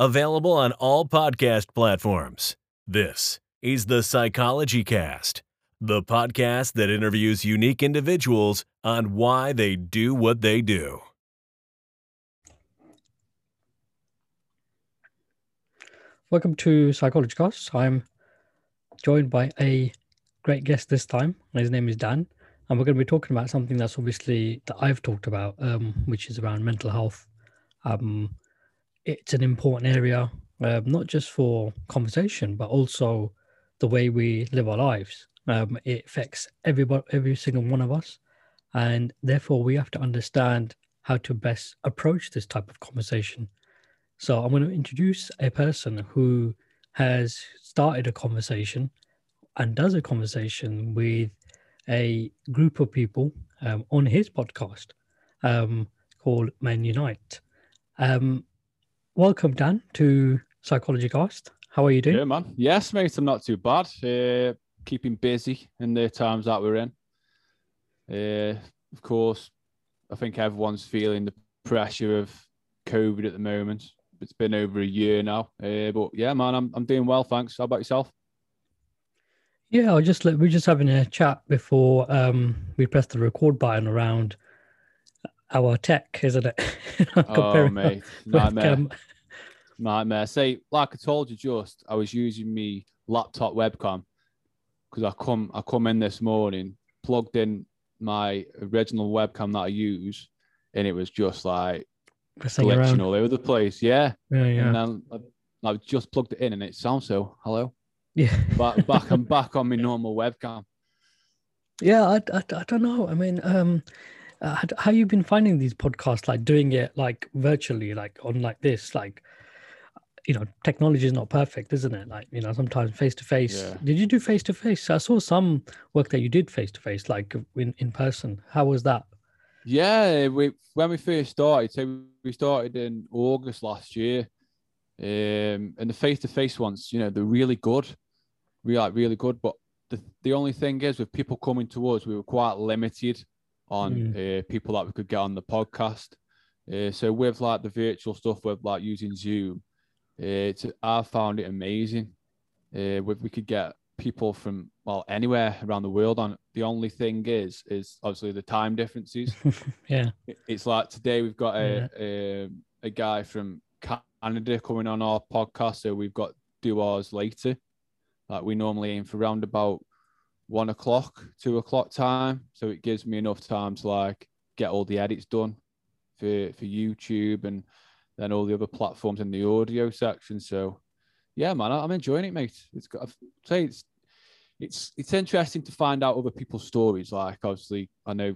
Available on all podcast platforms. This is the Psychology Cast, the podcast that interviews unique individuals on why they do what they do. Welcome to Psychology Cast. I'm joined by a great guest this time. His name is Dan, and we're going to be talking about something that's obviously that I've talked about, um, which is around mental health. Um, it's an important area, uh, not just for conversation, but also the way we live our lives. Um, it affects everybody, every single one of us, and therefore we have to understand how to best approach this type of conversation. So I'm going to introduce a person who has started a conversation and does a conversation with a group of people um, on his podcast um, called Men Unite. Um, welcome, Dan, to Psychology Cast. How are you doing? Yeah, man. Yes, mate. I'm not too bad. Uh, keeping busy in the times that we're in. Uh, of course, I think everyone's feeling the pressure of COVID at the moment it's been over a year now. Uh, but yeah, man, I'm I'm doing well, thanks. How about yourself? Yeah, I just we're just having a chat before um, we press the record button around our tech, isn't it? oh, mate, nightmare, nightmare. Say, like I told you, just I was using me laptop webcam because I come I come in this morning, plugged in my original webcam that I use, and it was just like glitching all over the place. Yeah. Yeah, yeah. And then I, I just plugged it in and it sounds so hello. Yeah. back back I'm back on my normal webcam. Yeah, I, I, I don't know. I mean, um uh, how you been finding these podcasts like doing it like virtually like on like this? Like you know technology is not perfect isn't it? Like you know sometimes face to face did you do face to face i saw some work that you did face to face like in, in person. How was that? Yeah, we when we first started, so we started in August last year, um, and the face-to-face ones, you know, they're really good, we like really good. But the the only thing is, with people coming to us, we were quite limited on mm. uh, people that we could get on the podcast. Uh, so with like the virtual stuff, with like using Zoom, uh, I found it amazing. Uh, we could get people from well anywhere around the world on the only thing is is obviously the time differences yeah it's like today we've got a, yeah. a, a guy from canada coming on our podcast so we've got do ours later like we normally aim for around about one o'clock two o'clock time so it gives me enough time to like get all the edits done for for youtube and then all the other platforms in the audio section so yeah, man, I'm enjoying it, mate. It's got, I've say it's it's it's interesting to find out other people's stories. Like obviously, I know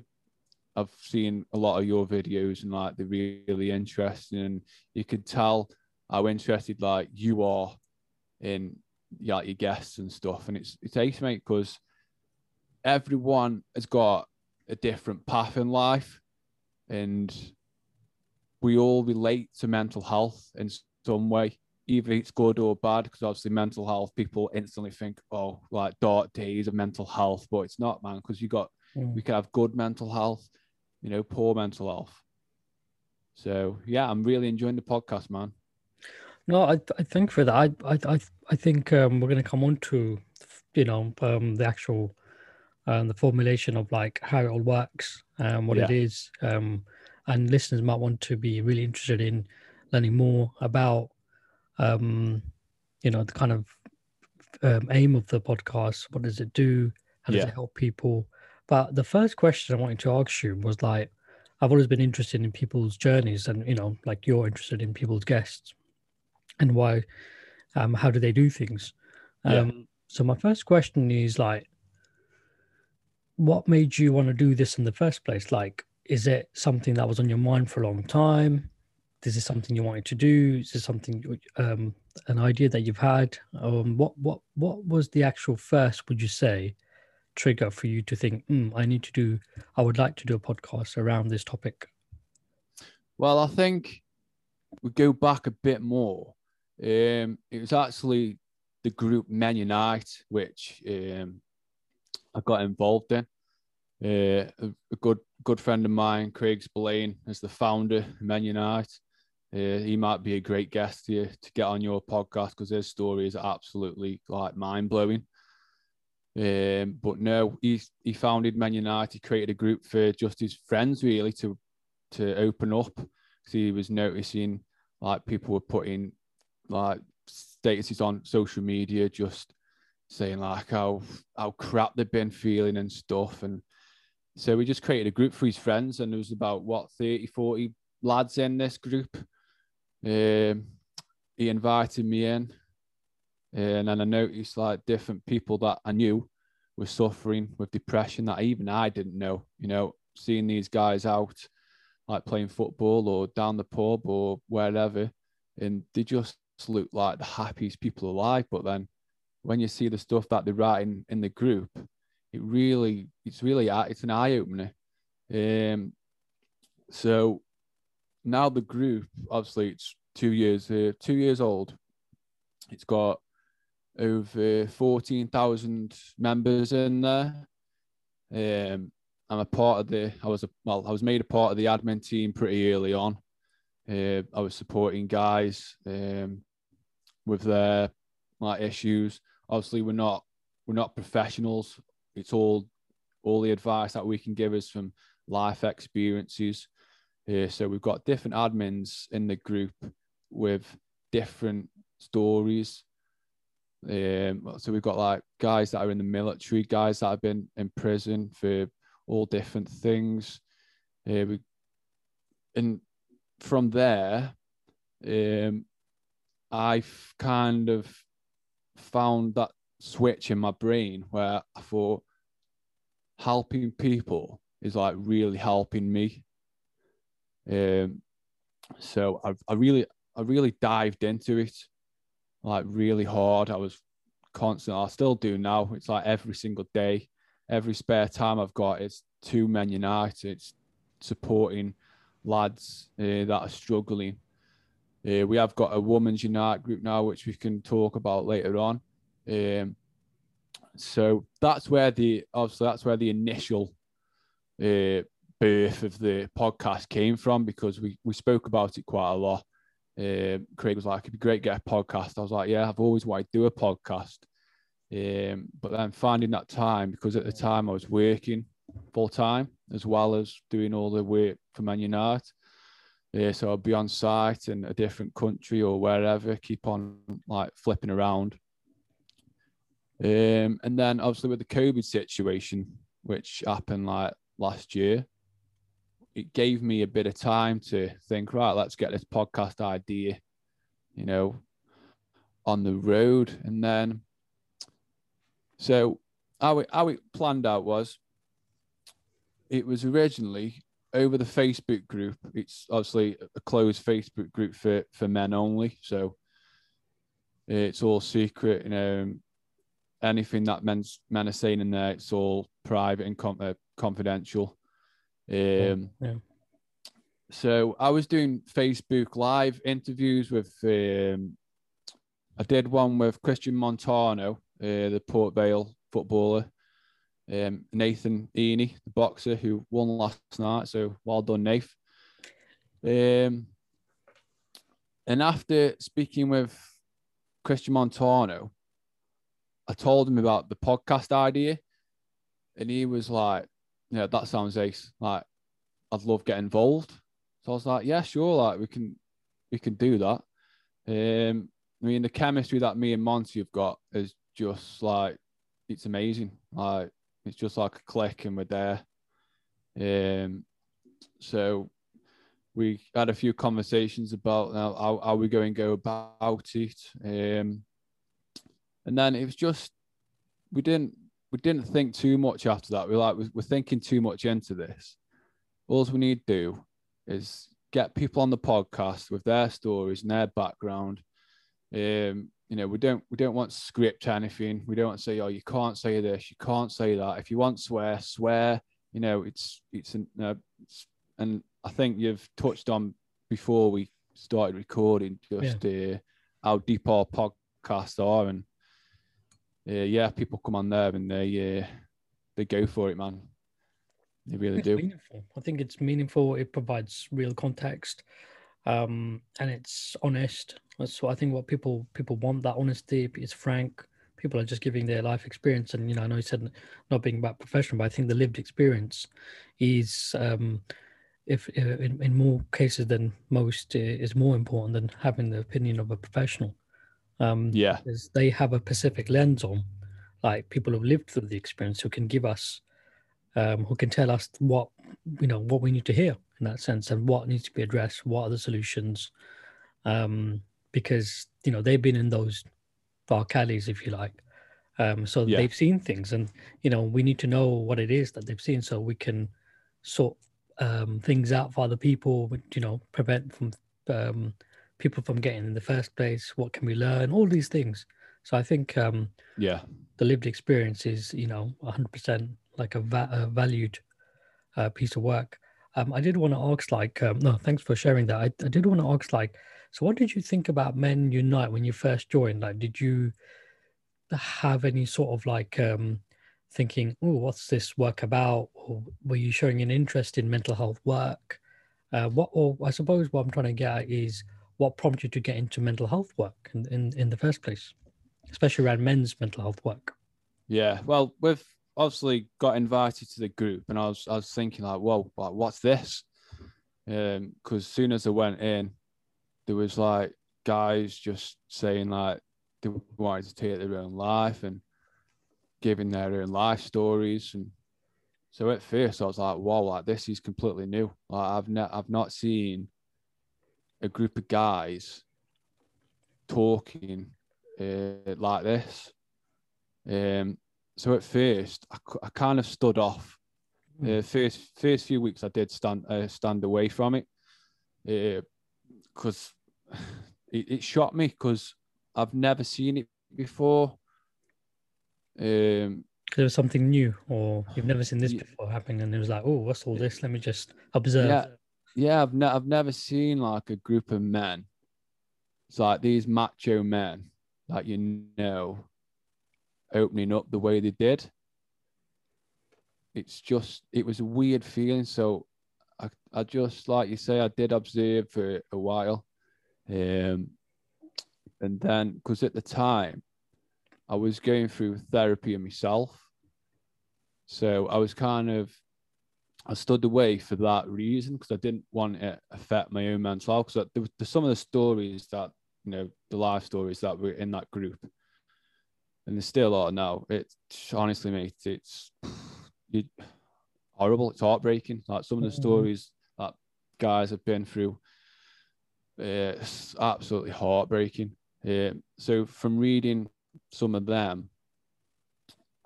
I've seen a lot of your videos and like they're really interesting, and you can tell how interested like you are in like your guests and stuff. And it's it's ace, mate, because everyone has got a different path in life, and we all relate to mental health in some way either it's good or bad because obviously mental health people instantly think oh like dark days of mental health but it's not man because you got mm. we can have good mental health you know poor mental health so yeah i'm really enjoying the podcast man no i, I think for that i i i think um, we're going to come on to you know um, the actual um, the formulation of like how it all works and um, what yeah. it is um, and listeners might want to be really interested in learning more about um, you know, the kind of um, aim of the podcast. What does it do? How does yeah. it help people? But the first question I wanted to ask you was like, I've always been interested in people's journeys, and you know, like you're interested in people's guests and why, um, how do they do things? Um, yeah. So my first question is like, what made you want to do this in the first place? Like, is it something that was on your mind for a long time? Is this is something you wanted to do is this something um, an idea that you've had um, what what what was the actual first would you say trigger for you to think mm, i need to do i would like to do a podcast around this topic well i think we go back a bit more um, it was actually the group men unite which um, i got involved in uh, a, good good friend of mine, Craig Spillane, is the founder of Men Unite. Uh, he might be a great guest to, to get on your podcast because his story is absolutely like mind blowing. Um, but no, he he founded Men Unite, He created a group for just his friends really to to open up because he was noticing like people were putting like statuses on social media just saying like how how crap they've been feeling and stuff and so we just created a group for his friends and there was about what 30 40 lads in this group um, he invited me in, and then I noticed like different people that I knew were suffering with depression that even I didn't know. You know, seeing these guys out like playing football or down the pub or wherever, and they just look like the happiest people alive. But then when you see the stuff that they're writing in the group, it really, it's really, it's an eye opener. Um, so now the group, obviously, it's two years, uh, two years old. It's got over fourteen thousand members in there. Um, I'm a part of the. I was a well. I was made a part of the admin team pretty early on. Uh, I was supporting guys um, with their like issues. Obviously, we're not we're not professionals. It's all all the advice that we can give is from life experiences. Uh, so we've got different admins in the group with different stories. Um, so we've got like guys that are in the military, guys that have been in prison for all different things. Uh, we, and from there, um, I've kind of found that switch in my brain where I thought helping people is like really helping me. Um, so I, I really, I really dived into it like really hard. I was constant. I still do now. It's like every single day, every spare time I've got, it's two Men Unite. It's supporting lads uh, that are struggling. Uh, we have got a Women's Unite group now, which we can talk about later on. Um, so that's where the obviously that's where the initial uh, birth of the podcast came from because we we spoke about it quite a lot. Um, Craig was like, "It'd be great to get a podcast." I was like, "Yeah, I've always wanted to do a podcast." Um, but then finding that time because at the time I was working full time as well as doing all the work for Men Unite. Yeah, so I'll be on site in a different country or wherever, keep on like flipping around. Um, and then obviously with the COVID situation, which happened like last year, it gave me a bit of time to think, right, let's get this podcast idea, you know, on the road. And then, so how it, how it planned out was it was originally over the Facebook group. It's obviously a closed Facebook group for, for men only. So it's all secret, you know, anything that men's, men are saying in there, it's all private and com- uh, confidential. Um, yeah. So I was doing Facebook Live interviews with. Um, I did one with Cristian Montano, uh, the Port Vale footballer, um, Nathan Heaney, the boxer who won last night. So well done, Nath. Um, and after speaking with Cristian Montano, I told him about the podcast idea, and he was like, yeah, that sounds ace. Like, I'd love get involved. So I was like, yeah, sure. Like, we can, we can do that. Um, I mean, the chemistry that me and Monty have got is just like, it's amazing. Like, it's just like a click and we're there. Um, so we had a few conversations about how, how we going to go about it. Um, and then it was just, we didn't we didn't think too much after that. We like we're thinking too much into this. All we need to do is get people on the podcast with their stories and their background. Um, you know, we don't we don't want to script anything. We don't want to say, oh, you can't say this, you can't say that. If you want swear, swear. You know, it's it's, an, uh, it's and I think you've touched on before we started recording just yeah. uh, how deep our podcasts are and uh, yeah, people come on there and they uh, they go for it, man. They really do. Meaningful. I think it's meaningful. It provides real context. Um, and it's honest. That's what I think. What people people want that honesty. It's frank. People are just giving their life experience, and you know, I know you said not being about professional, but I think the lived experience is, um, if uh, in, in more cases than most, is more important than having the opinion of a professional. Um, yeah, because they have a specific lens on, like people who've lived through the experience who can give us, um, who can tell us what you know what we need to hear in that sense and what needs to be addressed what are the solutions um, because you know they've been in those dark alleys if you like um, so yeah. they've seen things. And you know we need to know what it is that they've seen so we can sort um, things out for other people you know prevent from um, people from getting in the first place what can we learn all these things. So i think um, yeah. the lived experience is you know 100% like a, va- a valued uh, piece of work um, I did want to ask, like, um, no, thanks for sharing that. I, I did want to ask, like, so what did you think about Men Unite when you first joined? Like, did you have any sort of like um, thinking, oh, what's this work about? Or were you showing an interest in mental health work? Uh, what, or I suppose what I'm trying to get at is what prompted you to get into mental health work in, in, in the first place, especially around men's mental health work? Yeah, well, with obviously got invited to the group, and I was I was thinking like, whoa, like what's this? Um, because soon as I went in, there was like guys just saying like they wanted to take their own life and giving their own life stories, and so at first I was like, whoa, like this is completely new. Like I've not I've not seen a group of guys talking uh, like this. Um, so at first I, I kind of stood off. Uh, first first few weeks I did stand uh, stand away from it because uh, it, it shocked me because I've never seen it before. Um, there was something new, or you've never seen this yeah, before happening, and it was like, oh, what's all this? Let me just observe. Yeah, yeah, I've ne- I've never seen like a group of men. It's like these macho men that you know opening up the way they did. It's just, it was a weird feeling. So I, I just, like you say, I did observe for a while. Um, and then, because at the time, I was going through therapy myself. So I was kind of, I stood away for that reason because I didn't want it affect my own mental health. Because there, there, some of the stories that, you know, the life stories that were in that group and there's still a lot now. It's honestly, mate, it's you, horrible. It's heartbreaking. Like some of the mm-hmm. stories that guys have been through, uh, it's absolutely heartbreaking. Uh, so from reading some of them,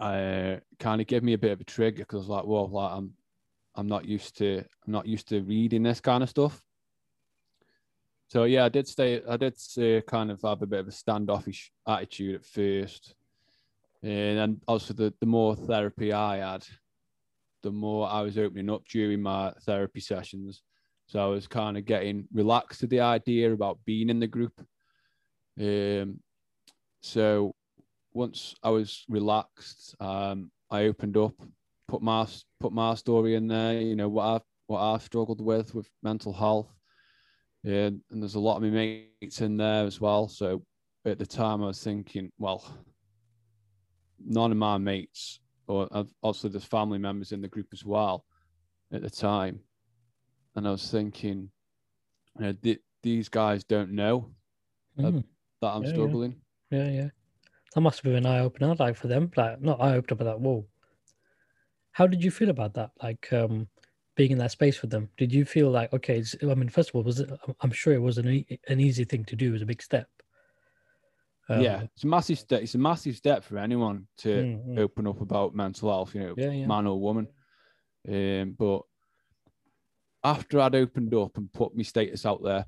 I kind of gave me a bit of a trigger because I was like, well, like I'm, I'm not used to, I'm not used to reading this kind of stuff. So yeah, I did stay. I did uh, kind of have a bit of a standoffish attitude at first, and also the, the more therapy I had, the more I was opening up during my therapy sessions. So I was kind of getting relaxed to the idea about being in the group. Um, so once I was relaxed, um, I opened up, put my put my story in there. You know what I what I struggled with with mental health, and, and there's a lot of my mates in there as well. So at the time, I was thinking, well, none of my mates, or also there's family members in the group as well at the time. And I was thinking, you know, th- these guys don't know mm. that I'm yeah, struggling. Yeah. yeah, yeah. That must have been an eye opener, like for them. Like, not eye opener, but that, whoa. How did you feel about that? Like, um, being in that space with them, did you feel like okay? I mean, first of all, was it? I'm sure it was an an easy thing to do. It was a big step. Um, yeah, it's a massive step. It's a massive step for anyone to mm-hmm. open up about mental health, you know, yeah, yeah. man or woman. Um, but after I'd opened up and put my status out there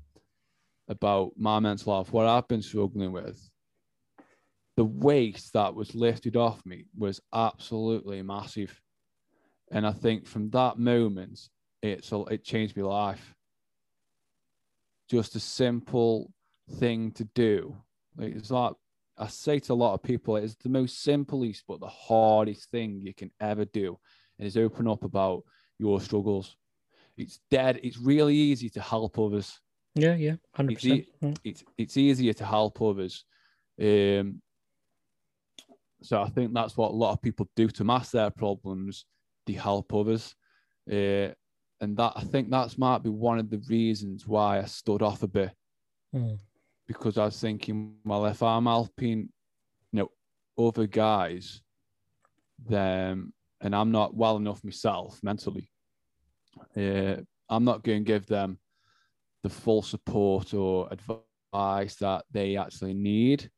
about my mental health, what I've been struggling with, the weight that was lifted off me was absolutely massive. And I think from that moment, it's it changed my life. Just a simple thing to do it's like I say to a lot of people, it's the most simplest but the hardest thing you can ever do, and is open up about your struggles. It's dead. It's really easy to help others. Yeah, yeah, hundred It's, e- percent. it's it's easier to help others. Um, so I think that's what a lot of people do to mask their problems. They help others, uh, and that I think that's might be one of the reasons why I stood off a bit Mm. Because I was thinking, well, if I'm helping, you know, other guys, then and I'm not well enough myself mentally, uh, I'm not going to give them the full support or advice that they actually need.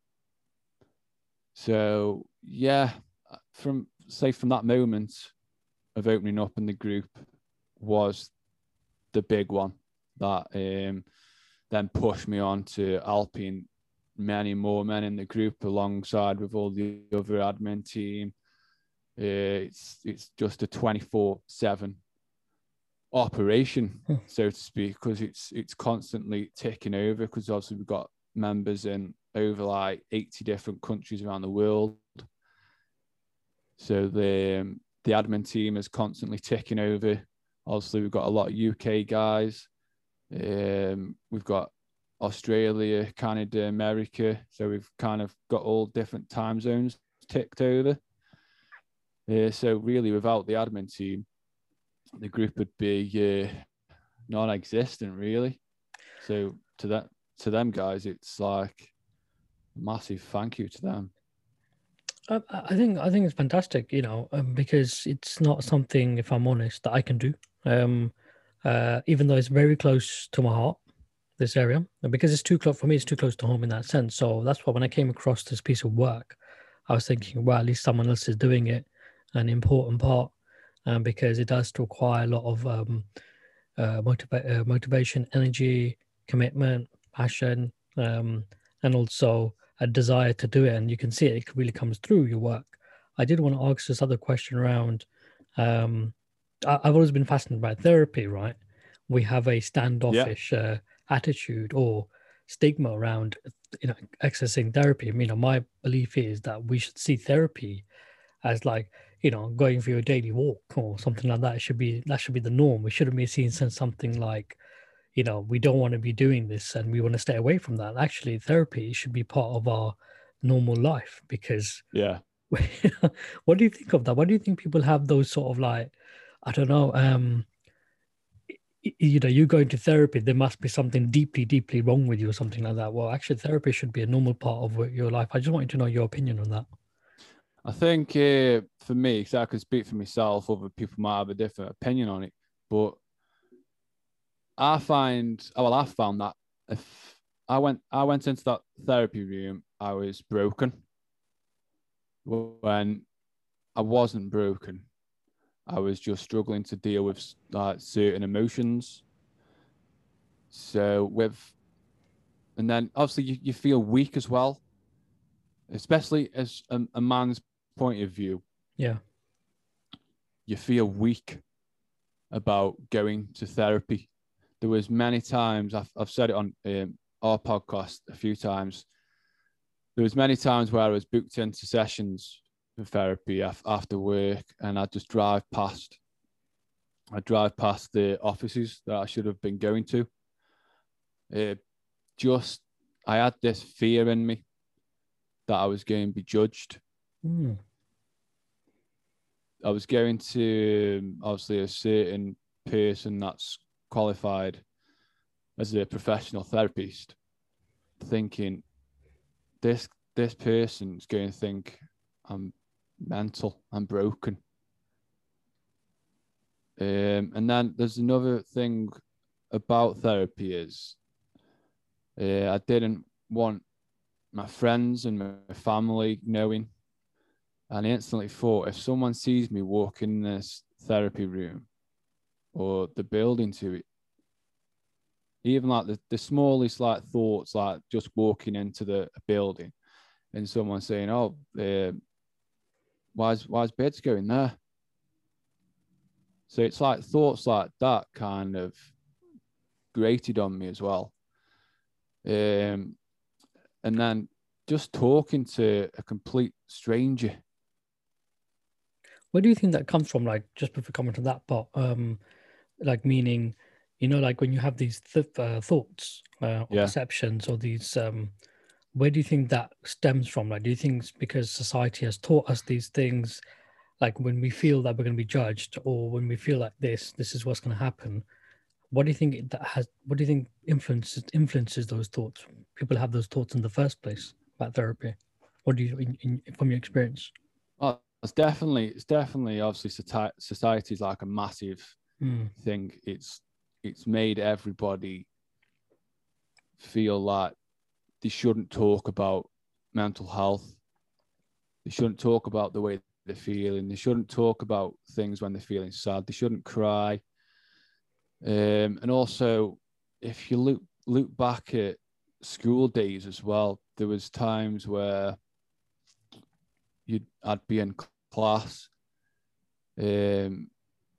So yeah, from say from that moment of opening up in the group was the big one that um, then pushed me on to Alpine. many more men in the group alongside with all the other admin team. Uh, it's it's just a twenty four seven operation, so to speak, because it's it's constantly ticking over. Because obviously we've got members in over like eighty different countries around the world. So the um, the admin team is constantly ticking over. Obviously, we've got a lot of UK guys. Um, we've got Australia, Canada, America. So we've kind of got all different time zones ticked over. Uh, so really, without the admin team, the group would be uh, non-existent, really. So to that, to them guys, it's like massive thank you to them. I, think I think it's fantastic, you know, um, because it's not something, if I'm honest, that I can do. Um, uh, even though it's very close to my heart, this area, and because it's too close for me, it's too close to home in that sense. So that's why when I came across this piece of work, I was thinking, well, at least someone else is doing it, an important part, um, because it does require a lot of um, uh, motiva- uh, motivation, energy, commitment, passion, um, and also a desire to do it. And you can see it, it really comes through your work. I did want to ask this other question around um i've always been fascinated by therapy right? We have a standoffish uh, attitude or stigma around you know accessing therapy. You know my belief is that we should see therapy as like you know going for your daily walk or something like that. It should be that should be the norm. We shouldn't be seeing some- something like you know we don't want to be doing this and we want to stay away from that. Actually therapy should be part of our normal life because Yeah, what do you think of that? Why do you think people have those sort of like i don't know um you know you go into therapy there must be something deeply deeply wrong with you or something like that. Well actually therapy should be a normal part of your life. I just wanted to know your opinion on that. I think uh, for me, because I can speak for myself, other people might have a different opinion on it, but I find, well, I found that if I went, I went into that therapy room, I was broken. When I wasn't broken, I was just struggling to deal with like certain emotions. So with, and then obviously you, you feel weak as well, especially as a, a man's point of view. yeah You feel weak about going to therapy. There was many times I've, I've said it on um, our podcast a few times. There was many times where I was booked into sessions therapy after work, and I'd just drive past. I'd drive past the offices that I should have been going to. Uh, just I had this fear in me that I was going to be judged. Hmm. I was going to um, obviously a certain person that's qualified as a professional therapist, thinking this this person's going to think I'm mental, I'm broken. Um, and then there's another thing about therapy is uh, I didn't want my friends and my family knowing and I instantly thought if someone sees me walk in this therapy room or the building to it, even like the, the smallest like thoughts, like just walking into the building and someone saying, Oh, uh, why's why's beds going there? So it's like thoughts like that kind of grated on me as well. Um, and then just talking to a complete stranger where do you think that comes from like just before coming to that part um like meaning you know, like when you have these th- uh, thoughts uh, or Yeah. perceptions or these, um, where do you think that stems from? Like, do you think it's because society has taught us these things? Like when we feel that we're going to be judged, or when we feel like this, this is what's going to happen. What do you think that has? What do you think influences influences those thoughts? People have those thoughts in the first place about therapy. What do you, in, in, from your experience? Oh, it's definitely, it's definitely obviously society, society is like a massive Mm, thing. It's it's made everybody feel like they shouldn't talk about mental health. They shouldn't talk about the way they're feeling. They shouldn't talk about things when they're feeling sad. They shouldn't cry. Um, and also, if you look look back at school days as well, there was times where you'd I'd be in class, um,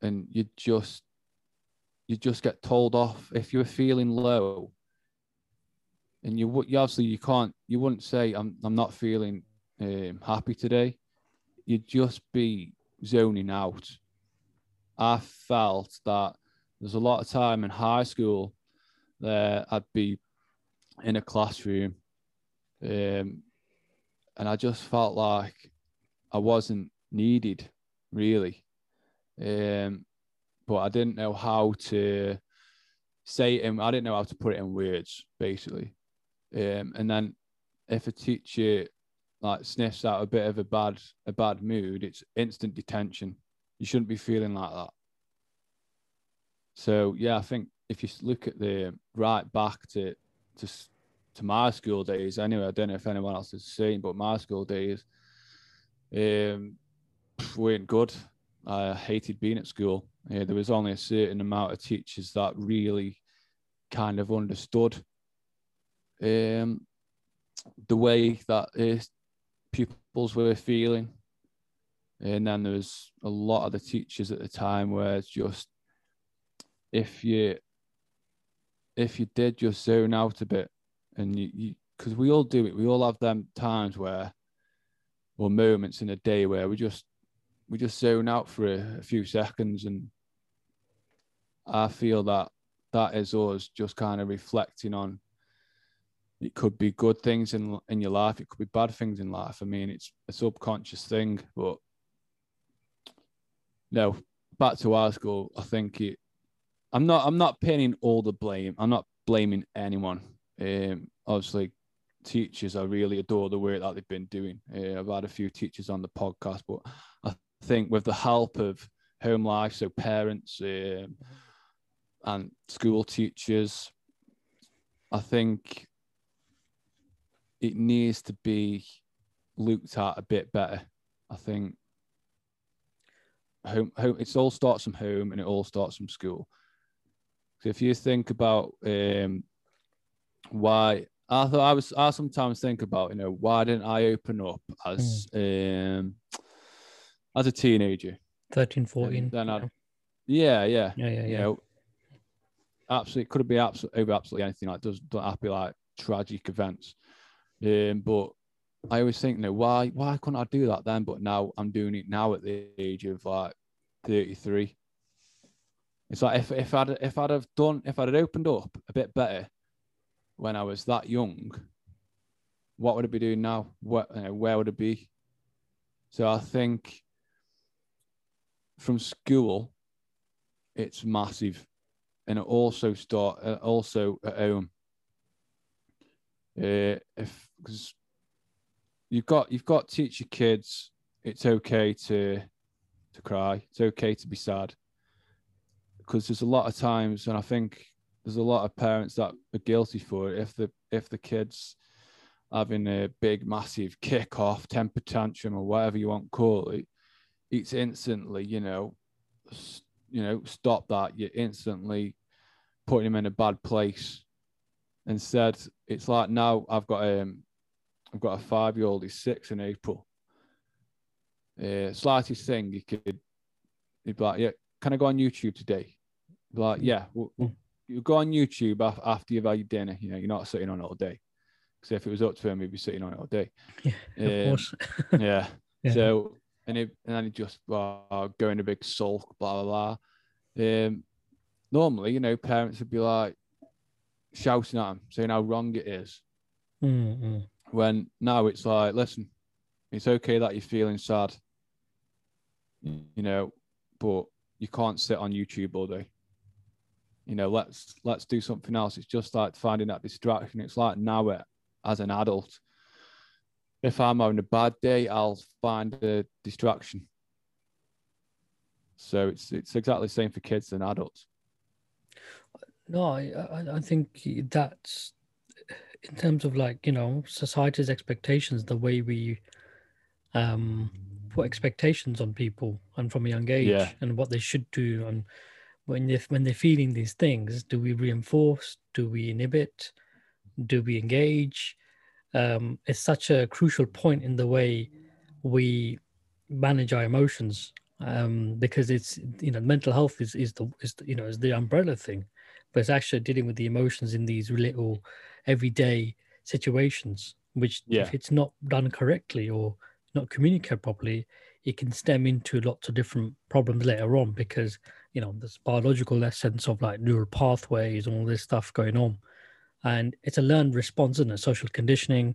and you just you just get told off if you're feeling low and you would you obviously you can't you wouldn't say i'm i'm not feeling um, happy today you'd just be zoning out i felt that there's a lot of time in high school that i'd be in a classroom um, and i just felt like i wasn't needed really um, but I didn't know how to say it. In, I didn't know how to put it in words, basically. Um, and then if a teacher like sniffs out a bit of a bad a bad mood, it's instant detention. You shouldn't be feeling like that. So yeah, I think if you look at the right back to to to my school days, anyway, I don't know if anyone else the same, but my school days um, weren't good. I hated being at school. Uh, there was only a certain amount of teachers that really kind of understood um, the way that uh, pupils were feeling. And then there was a lot of the teachers at the time where it's just if you if you did just zone out a bit and you because we all do it, we all have them times where or moments in a day where we just we just zone out for a, a, few seconds and i feel that that is us just kind of reflecting on it could be good things in in your life it could be bad things in life. I mean it's a subconscious thing but no back to our school i think it i'm not i'm not pinning all the blame i'm not blaming anyone. Um obviously teachers i really adore the work that they've been doing. Uh, i've had a few teachers on the podcast but i think with the help of home life, so parents um, and school teachers, I think it needs to be looked at a bit better. I think home, home it all starts from home and it all starts from school. So if you think about um, why I thought I was I sometimes think about, you know, why didn't I open up as mm. um as a teenager 13 14 then i yeah yeah yeah yeah yeah you know absolutely could have been absolutely over absolutely anything like does don't have to be like tragic events um but i always think you know why why couldn't i do that then? But now i'm doing it now at the age of like 33 it's like if, if i'd if i'd have done if i'd have opened up a bit better when i was that young what would I be doing now? What you know, where would it be? So i think from school, it's massive, and it also start uh, also at home. Uh, if because you've got you've got to teach your kids it's okay to to cry, it's okay to be sad, because there's a lot of times, and I think there's a lot of parents that are guilty for it. If the if the kids having a big massive kick off temper tantrum or whatever you want to call it it's instantly, you know, you know, stop that. You're instantly putting them in a bad place. Instead, it's like now I've got um, I've got a five year old. He's six in April. Uh, slightest thing you could, he'd be like, yeah, can I go on YouTube today? Like, yeah, we'll, we'll, you go on YouTube after you've had your dinner. You know, you're not sitting on it all day. Because if it was up to him, he'd be sitting on it all day. Yeah, of um, course. yeah. yeah. So and, it, and then he just uh, go in a big sulk, blah blah blah. Um, normally, you know, parents would be like shouting at him, saying how wrong it is. Mm-hmm. When now it's like, listen, it's okay that you're feeling sad, you know, but you can't sit on YouTube all day. You know, let's let's do something else. It's just like finding that distraction. It's like now it, as an adult, if I'm having a bad day, I'll find a distraction. So it's it's exactly the same for kids and adults. No, I I, I think that's in terms of like you know society's expectations, the way we um put expectations on people and from a young age Yeah. and what they should do and when they when they're feeling these things, do we reinforce? Do we inhibit? Do we engage? Um, it's such a crucial point in the way we manage our emotions um, because it's you know mental health is is the is the, you know is the umbrella thing, but it's actually dealing with the emotions in these little everyday situations. Which Yeah. if it's not done correctly or not communicated properly, it can stem into lots of different problems later on because you know there's biological sense of like neural pathways and all this stuff going on and it's a learned response and a social conditioning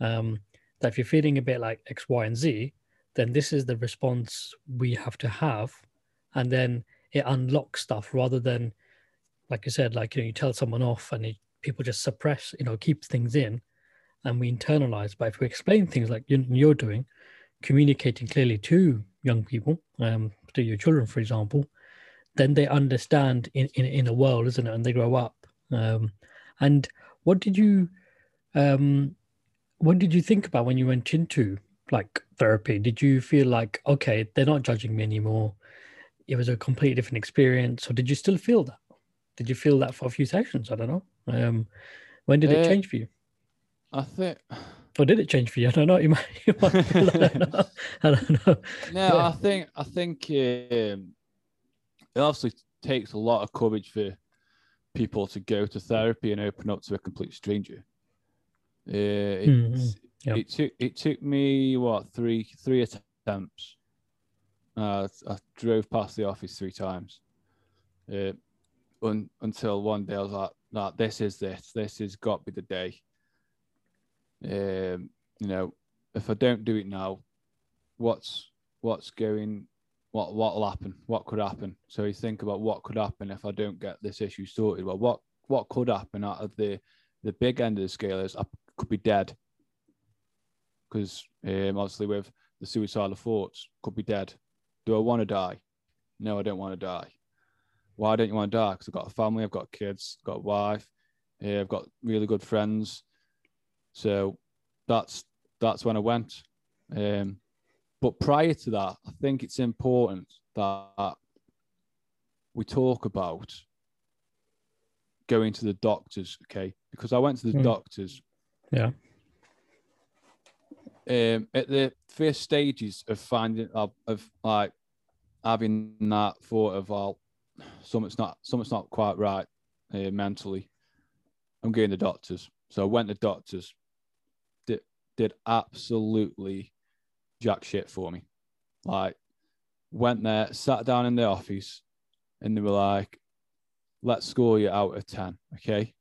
um, that if you're feeling a bit like x y and z then this is the response we have to have and then it unlocks stuff rather than like I said like you know you tell someone off and it, people just suppress you know keep things in and we internalize but if we explain things like you, you're doing communicating clearly to young people um, to your children for example then they understand in, in, in a world, isn't it? And they grow up. Um, and what did you, um, what did you think about when you went into like therapy? Did you feel like, okay, they're not judging me anymore? It was a completely different experience, or did you still feel that? Did you feel that for a few sessions? I don't know. Um, when did it Uh, change for you? I think Or did it change for you? I don't know. You might, you might I don't know. I don't know. no, Yeah. I think I think um, it obviously takes a lot of courage for people to go to therapy and open up to a complete stranger. Uh, it, Mhm. Yep. it took it took me what three three attempts. Uh, I drove past the office three times, uh, un, until one day I was like, "Nah, this is this. This has got to be the day." Um, you know, if I don't do it now, what's what's going what what'll happen? What could happen? So you think about what could happen if i don't get this issue sorted. Well what what could happen out of the the big end of the scale is i could be dead. Because um, obviously with the suicidal thoughts could be dead. Do i want to die? No i don't want to die why don't you want to die because i've got a family i've got kids I've got a wife uh, i've got really good friends so that's that's when i went um but prior to that, I think it's important that we talk about going to the doctors, okay? Because I went to the Mm. doctors Yeah. um, at the first stages of finding of, of like having that thought of well, something's not something's not quite right uh, mentally. I'm going to the doctors, so I went to doctors. Did did absolutely jack shit for me. Like went there, sat down in the office, and they were like, "Let's score you out of ten, okay?"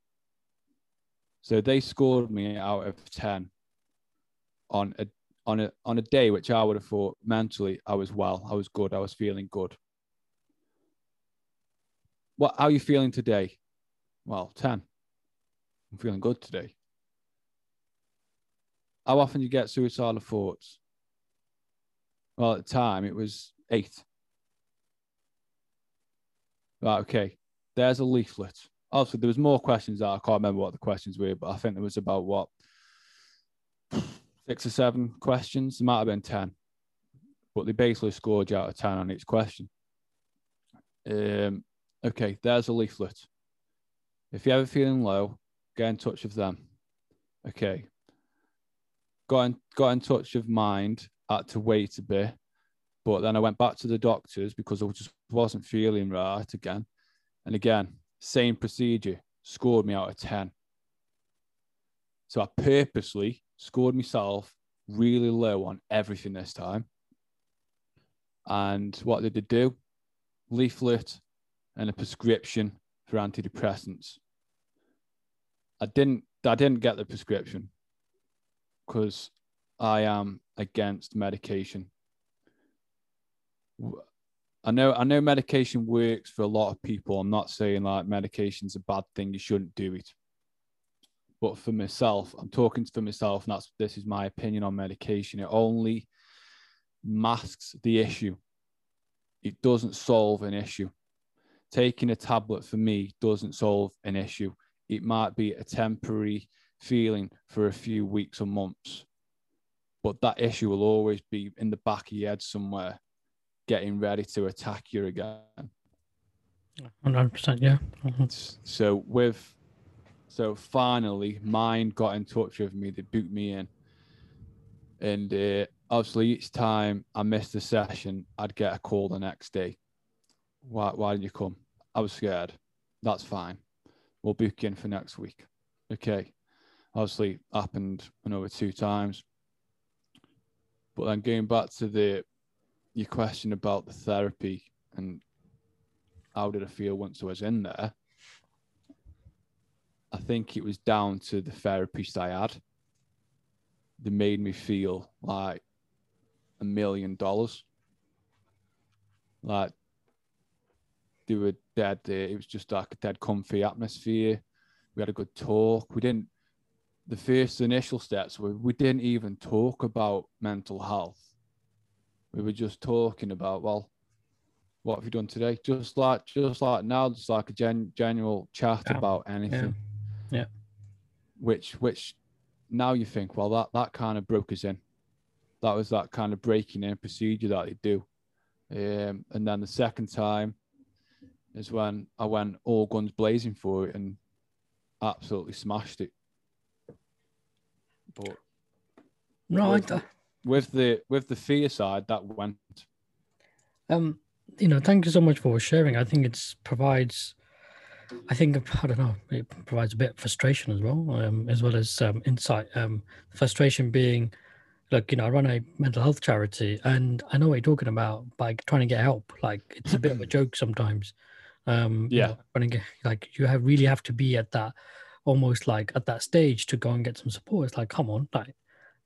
So they scored me out of ten on a on a on a day which I would have thought mentally I was well, I was good, I was feeling good. What how are you feeling today? Well, 10. I'm feeling good today. How often do you get suicidal thoughts? Well, at the time it was eight. Right, okay. There's a leaflet. Obviously, there was more questions that I can't remember what the questions were, but I think there was about what six or seven questions. There might have been ten, but they basically scored you out of ten on each question. Um, okay, there's a leaflet. If you're ever feeling low, get in touch with them. Okay. Got in, got in touch with mind, had to wait a bit, but then I went back to the doctors because I just wasn't feeling right again. And again, same procedure, scored me out of 10. So I purposely scored myself really low on everything this time. And what did they do? Leaflet, and a prescription for antidepressants. I didn't I didn't get the prescription because I am against medication. I know I know medication works for a lot of people. I'm not saying like medication's a bad thing, you shouldn't do it. But for myself, I'm talking for myself, and that's this is my opinion on medication. It only masks the issue. It doesn't solve an issue. Taking a tablet for me doesn't solve an issue. It might be a temporary feeling for a few weeks or months, but that issue will always be in the back of your head somewhere, getting ready to attack you again. 100%, yeah. Mm-hmm. So, with so finally, mine got in touch with me. They booked me in, and uh, obviously each time I missed a session, I'd get a call the next day. Why? Why didn't you come? I was scared. That's fine. We'll book in for next week. Okay. Obviously happened another two times. But then going back to the your question about the therapy and how did I feel once I was in there? I think it was down to the therapist I had. They made me feel like a million dollars. Like they were dead. It was just like a dead comfy atmosphere. We had a good talk. We didn't. The first initial steps were we didn't even talk about mental health. We were just talking about well, what have you done today? Just like just like now, just like a gen, general chat yeah. about anything. Yeah. yeah. Which which now you think well that that kind of broke us in. That was that kind of breaking in procedure that they do. Um, and then the second time is when I went all guns blazing for it and absolutely smashed it. But no, with, with the with the fear side, that went. Um, you know, thank you so much for sharing. I think it provides. I think I don't know. It provides a bit of frustration as well, um, as well as um, insight. Um, frustration being, look, you know, I run a mental health charity, and I know what you're talking about by trying to get help. Like it's a bit of a joke sometimes. Um, yeah. You know, like you have really have to be at that almost like at that stage to go and get some support. It's like, come on, like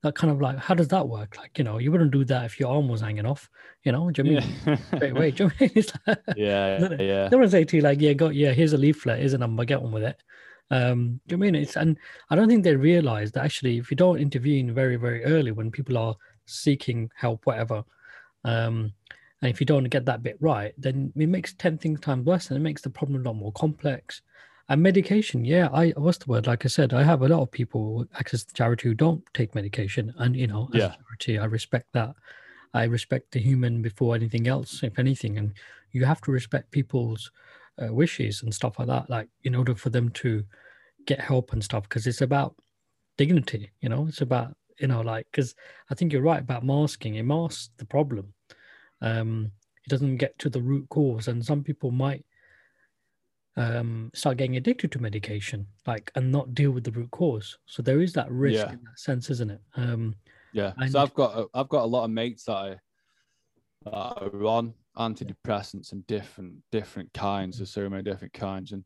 that kind of like, how does that work? Like, you know, you wouldn't do that if your arm was hanging off, you know, do you mean? Yeah. Away, do you mean? It's like, yeah, yeah. They want to say to you like, yeah, go, yeah, here's a leaflet, here's a number, get on with it. Um, do you mean it's and I don't think they realize that actually if you don't intervene very, very early when people are seeking help, whatever, um, and if you don't get that bit right, then it makes 10 things times worse and it makes the problem a lot more complex. And medication, yeah, I what's the word? Like I said, I have a lot of people access to charity who don't take medication. And you know, as yeah. charity, I respect that. I respect the human before anything else, if anything. And you have to respect people's uh, wishes and stuff like that, like in order for them to get help and stuff, because it's about dignity, you know, it's about, you know, like, because I think you're right about masking. It masks the problem um, it doesn't get to the root cause. And some people might um, start getting addicted to medication like and not deal with the root cause. So there is that risk yeah. in that sense isn't it? Um, yeah. And... so i've got a, i've got a lot of mates that are, that are on antidepressants and different different kinds. There's so many different kinds. And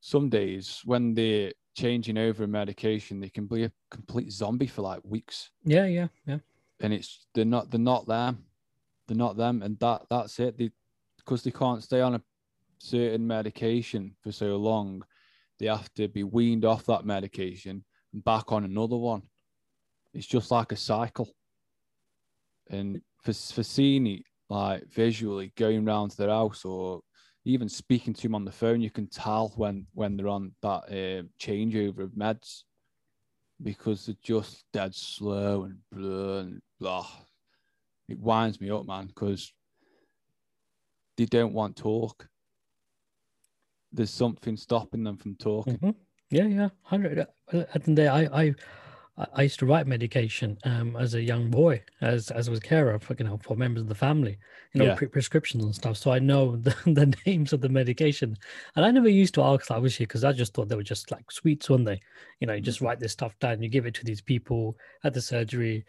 some days when they're changing over medication they can be a complete zombie for like weeks. Yeah yeah yeah. And it's they're not they're not there they're not them, and that that's it. They because they can't stay on a certain medication for so long, they have to be weaned off that medication and back on another one. It's just like a cycle. And for it like visually going round to their house or even speaking to them on the phone, you can tell when when they're on that uh, changeover of meds because they're just dead slow and blah and blah it winds me up, man, because they don't want talk. There's something stopping them from talking. Mm-hmm. Yeah, yeah, hundred. At the end of the day, I, I, I used to write medication um, as a young boy, as as was carer for you know for members of the family, you know, yeah. pre- prescriptions and stuff. So I know the, the names of the medication, and I never used to ask obviously because I just thought they were just like sweets, weren't they? You know, you just mm-hmm. write this stuff down, you give it to these people at the surgery,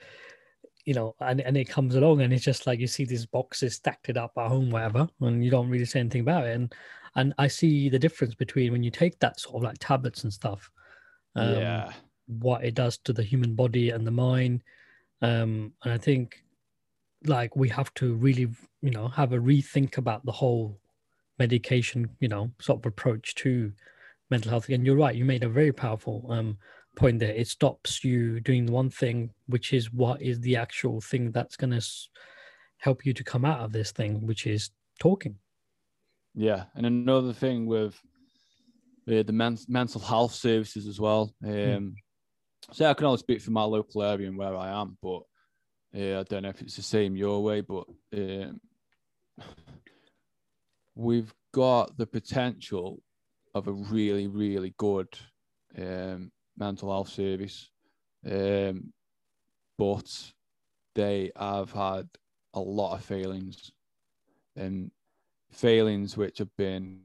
you know, and, and it comes along and it's just like you see these boxes stacked it up at home, whatever, and you don't really say anything about it. And and I see the difference between when you take that sort of like tablets and stuff. Um, yeah. What it does to the human body and the mind, um, and I think like we have to really, you know, have a rethink about the whole medication, you know, sort of approach to mental health. And you're right, you made a very powerful um, point there. It stops you doing the one thing, which is what is the actual thing that's going to help you to come out of this thing, which is talking. Yeah, and another thing with uh, the men- mental health services as well. Um, mm. So I can only speak for my local area and where I am, but uh, I don't know if it's the same your way, but um, we've got the potential of a really, really good um, mental health service, um, but they have had a lot of failings and failings which have been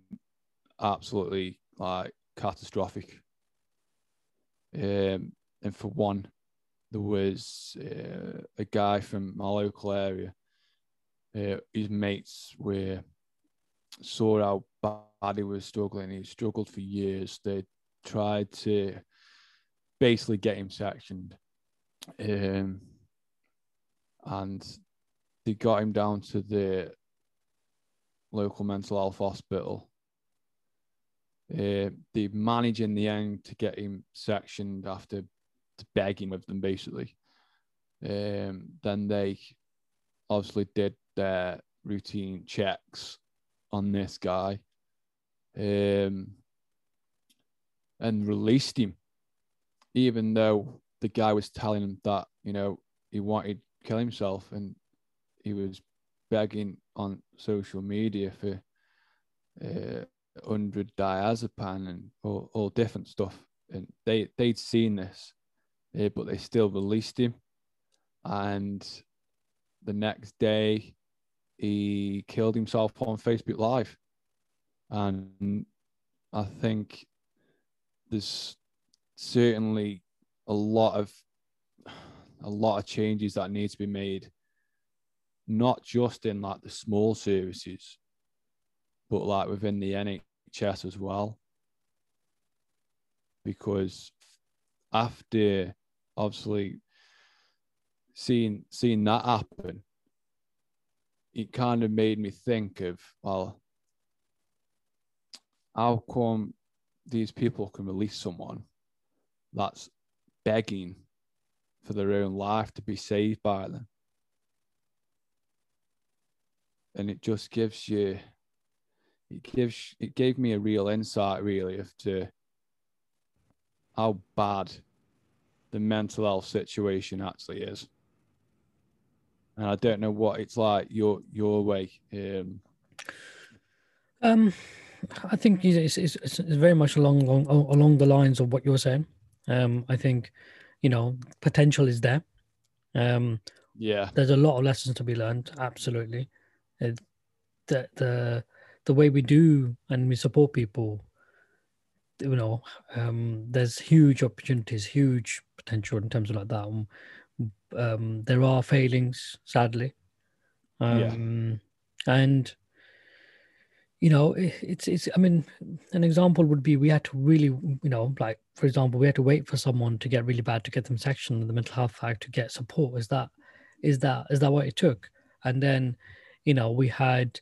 absolutely like catastrophic. Um, and for one, there was uh, a guy from my local area. Uh, his mates were saw how bad he was struggling. He struggled for years. They tried to basically get him sectioned, um, and they got him down to the local mental health hospital. Uh, they managed in the end to get him sectioned after begging with them, basically. Um, then they obviously did their routine checks on this guy um, and released him, even though the guy was telling him that, you know, he wanted to kill himself and he was begging on social media for uh, 100 diazepam and all, all different stuff. And they, they'd seen this, uh, but they still released him. And the next day, he killed himself on Facebook Live. And I think there's certainly a lot of a lot of changes that need to be made, not just in like the small services, but like within the NHS as well. Because after obviously seeing seeing that happen, it kind of made me think of well, how come these people can release someone that's begging for their own life to be saved by them? And it just gives you, it gives, it gave me a real insight really of to how bad the mental health situation actually is and I don't know what it's like your your way. Um, um I think it's, it's, it's very much along, along along the lines of what you're saying. Um, I think, you know, potential is there. Um, yeah, there's a lot of lessons to be learned. Absolutely, it, the the the way we do and we support people, you know, um, there's huge opportunities, huge potential in terms of like that. Um, um, there are failings, sadly. Um, yeah. And you know, it's it's. I mean, an example would be we had to really, you know, like for example, we had to wait for someone to get really bad to get them sectioned in the mental health act to get support. Is that is that is that what it took? And then, you know, we had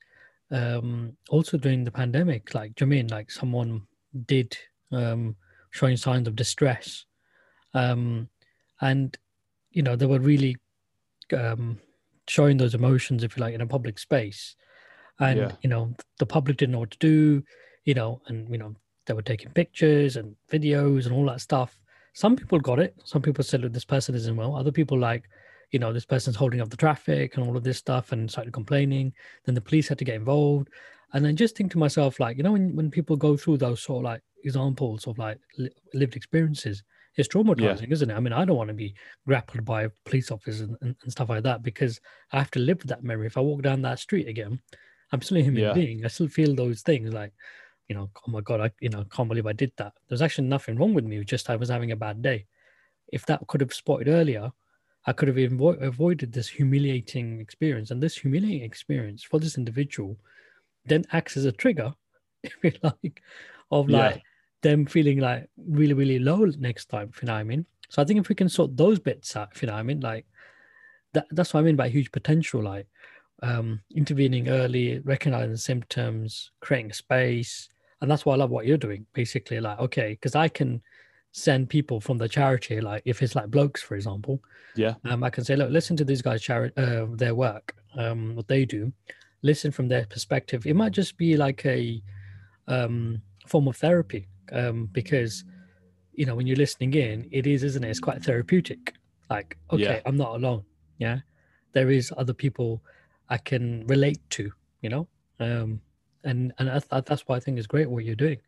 um also during the pandemic, like do you mean like someone did um showing signs of distress. Um and you know they were really um, showing those emotions, if you like, in a public space, and yeah. you know the public didn't know what to do, you know, and you know they were taking pictures and videos and all that stuff. Some people got it. Some people said, "Look, this person isn't well." Other people like, you know, this person's holding up the traffic and all of this stuff, and started complaining. Then the police had to get involved, and then just think to myself, like, you know, when when people go through those sort of like examples of like lived experiences, it's traumatizing, yeah. isn't it? I mean, I don't want to be grappled by police officers and, and, and, stuff like that because I have to live with that memory. If I walk down that street again, I'm still a human yeah. being. I still feel those things like, you know, oh my God, I, you know, can't believe I did that. There's actually nothing wrong with me. Just I was having a bad day. If that could have spotted earlier, I could have avo- avoided this humiliating experience. And this humiliating experience for this individual then acts as a trigger if you like of like yeah. them feeling like really really low next time. if You know what I mean? So I think if we can sort those bits out, if you know what I mean, like that, that's what I mean by huge potential, like um, intervening early, recognizing symptoms, creating space, and that's why I love what you're doing. Basically, like okay, because I can send people from the charity, like if it's like blokes, for example, yeah, um, I can say, look, listen to these guys' charity, uh, their work, um, what they do, listen from their perspective. It might just be like a um, form of therapy, um, because you know when you're listening in, it is, isn't it? It's quite therapeutic. Like, okay, yeah. I'm not alone. Yeah, there is other people I can relate to. You know, um, and and that's why I think it's great what you're doing.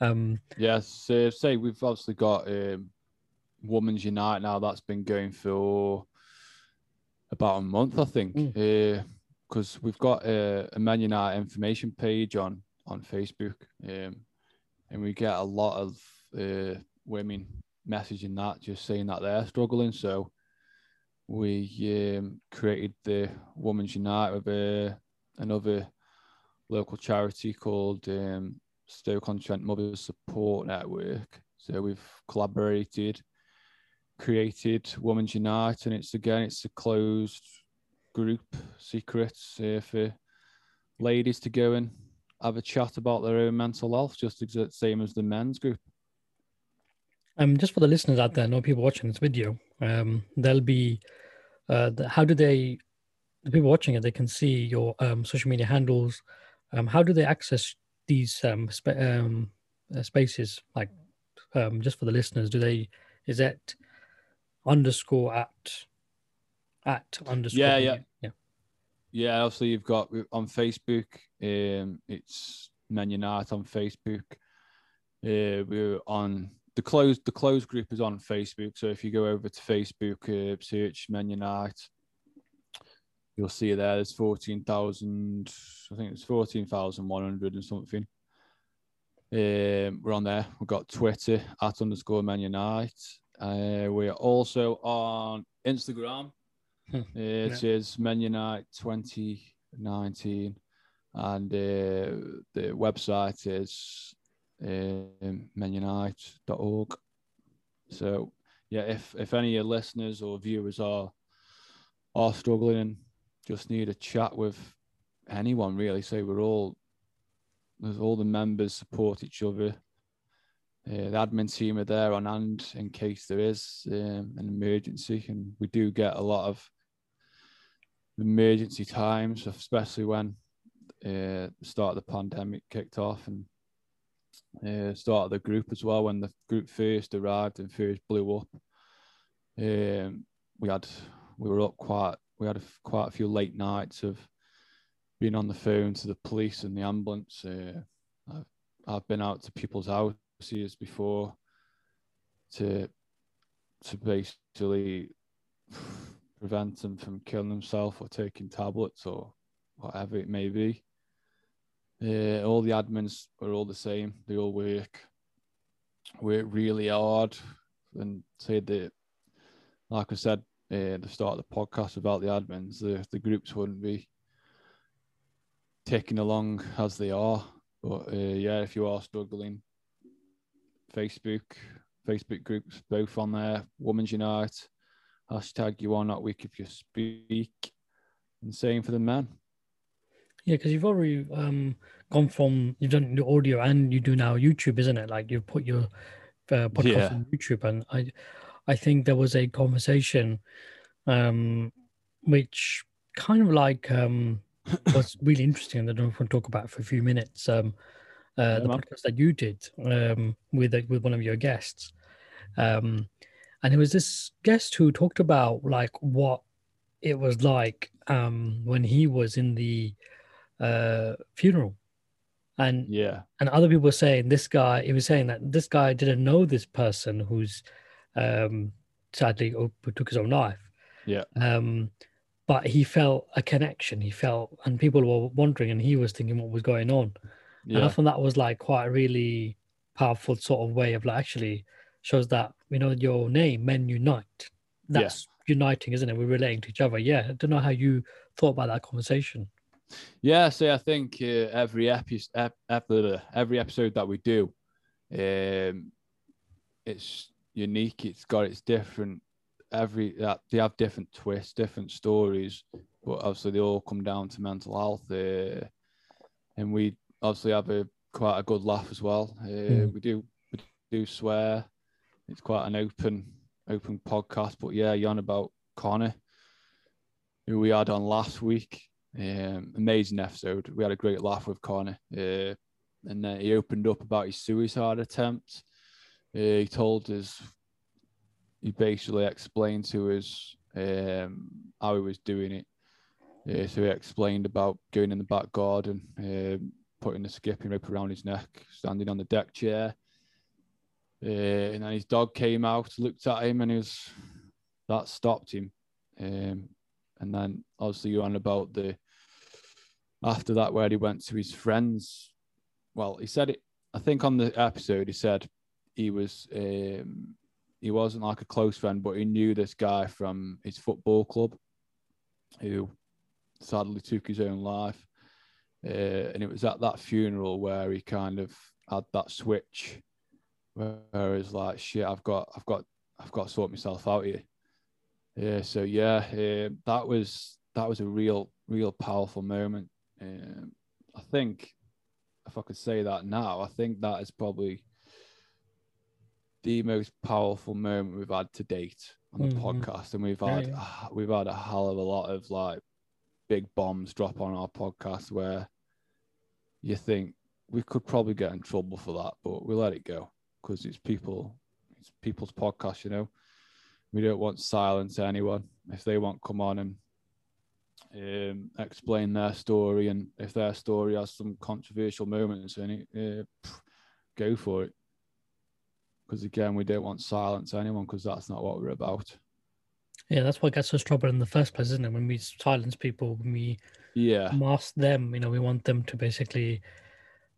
Um, yes, uh, say we've obviously got um, Women's Unite now. That's been going for about a month, I think, because mm. uh, we've got a, a Men Unite information page on on Facebook, um, and we get a lot of uh, women messaging that, just saying that they're struggling. So we um, created the Women's Unite with uh, another local charity called um, Stoke-on-Trent Mothers Support Network. So we've collaborated, created Women's Unite, and it's again it's a closed group, secrets uh, for ladies to go and have a chat about their own mental health, just the same as the men's group. Um, just for the listeners out there, no people watching this video, um, there'll be, uh, the, how do they, the people watching it, they can see your um, social media handles. Um, how do they access these um, sp- um, uh, spaces? Like, um, just for the listeners, do they, is that underscore at, at underscore? Yeah, yeah. Yeah. Yeah, obviously you've got on Facebook, um, it's Men Unite on Facebook. Uh, we're on the closed the closed group is on Facebook. So if you go over to Facebook, uh, search Men Unite, you'll see there. There's fourteen thousand. I think it's fourteen thousand one hundred and something. Um, we're on there. We've got Twitter at underscore Men Unite. Uh, we're also on Instagram. It yeah. is Men Unite 2019, and uh, the website is um, menunite.org. So, yeah, if if any of your listeners or viewers are are struggling and just need a chat with anyone, really, say we're all there's all the members support each other. Uh, the admin team are there on hand in case there is um, an emergency, and we do get a lot of emergency times, especially when uh, the start of the pandemic kicked off and uh, start of the group as well. When the group first arrived and first blew up, um, we had we were up quite. We had a, quite a few late nights of being on the phone to the police and the ambulance. Uh, I've, I've been out to people's houses before to to basically prevent them from killing themselves or taking tablets or whatever it may be. Uh, all the admins are all the same. They all work work really hard and say that, like I said uh, at the start of the podcast about the admins, the, the groups wouldn't be taking along as they are. But uh, yeah, if you are struggling, Facebook, Facebook groups, both on there, Women's Unite, hashtag you are not weak if you speak, and same for the men. Yeah, because you've already um, gone from you've done the audio and you do now YouTube, isn't it? Like you've put your uh, podcast yeah. on YouTube, and I, I think there was a conversation, um, which kind of like um, was really interesting. I don't know if we can talk about for a few minutes. Um, uh, the podcast that you did um, with with one of your guests, um, and it was this guest who talked about like what it was like um, when he was in the uh, funeral. And yeah, and other people were saying this guy. He was saying that this guy didn't know this person who's um, sadly took his own life. Yeah. Um, but he felt a connection. He felt, and people were wondering, and he was thinking what was going on. Yeah. And I thought that was like quite a really powerful sort of way of like actually shows that you know your name, men unite. That's yeah. uniting, isn't it? We're relating to each other. Yeah. I don't know how you thought about that conversation. Yeah, so I think uh, every episode, every episode that we do, um, it's unique. It's got its different. Every uh, they have different twists, different stories, but obviously they all come down to mental health. Uh, and we obviously have a quite a good laugh as well. Uh, mm. We do we do swear. It's quite an open open podcast. But yeah, you're on about Connor, who we had on last week. Um, amazing episode. We had a great laugh with Connor. Uh, and then he opened up about his suicide attempt. Uh, he told us, he basically explained to us um, how he was doing it. Uh, so he explained about going in the back garden, uh, putting the skipping rope around his neck, standing on the deck chair. Uh, and then his dog came out, looked at him, and he was that stopped him. Um, and then obviously you're on about the after that where he went to his friends. Well, he said it. I think on the episode he said he was um, he wasn't like a close friend, but he knew this guy from his football club who sadly took his own life. Uh, and it was at that funeral where he kind of had that switch where it's like, shit, I've got, I've got, I've got to sort myself out here. Yeah. So yeah, uh, that was that was a real, real powerful moment. Um, I think, if I could say that now, I think that is probably the most powerful moment we've had to date on the mm-hmm. podcast, and we've had yeah, yeah. we've had a hell of a lot of like big bombs drop on our podcast where you think we could probably get in trouble for that, but we let it go because it's people, it's people's podcast, you know. We don't want to silence anyone. If they want come on and um, explain their story, and if their story has some controversial moments in it, uh, go for it. Because again, we don't want silence anyone because that's not what we're about. Yeah, that's what gets us trouble in the first place, isn't it? When we silence people, when we yeah mask them, you know, we want them to basically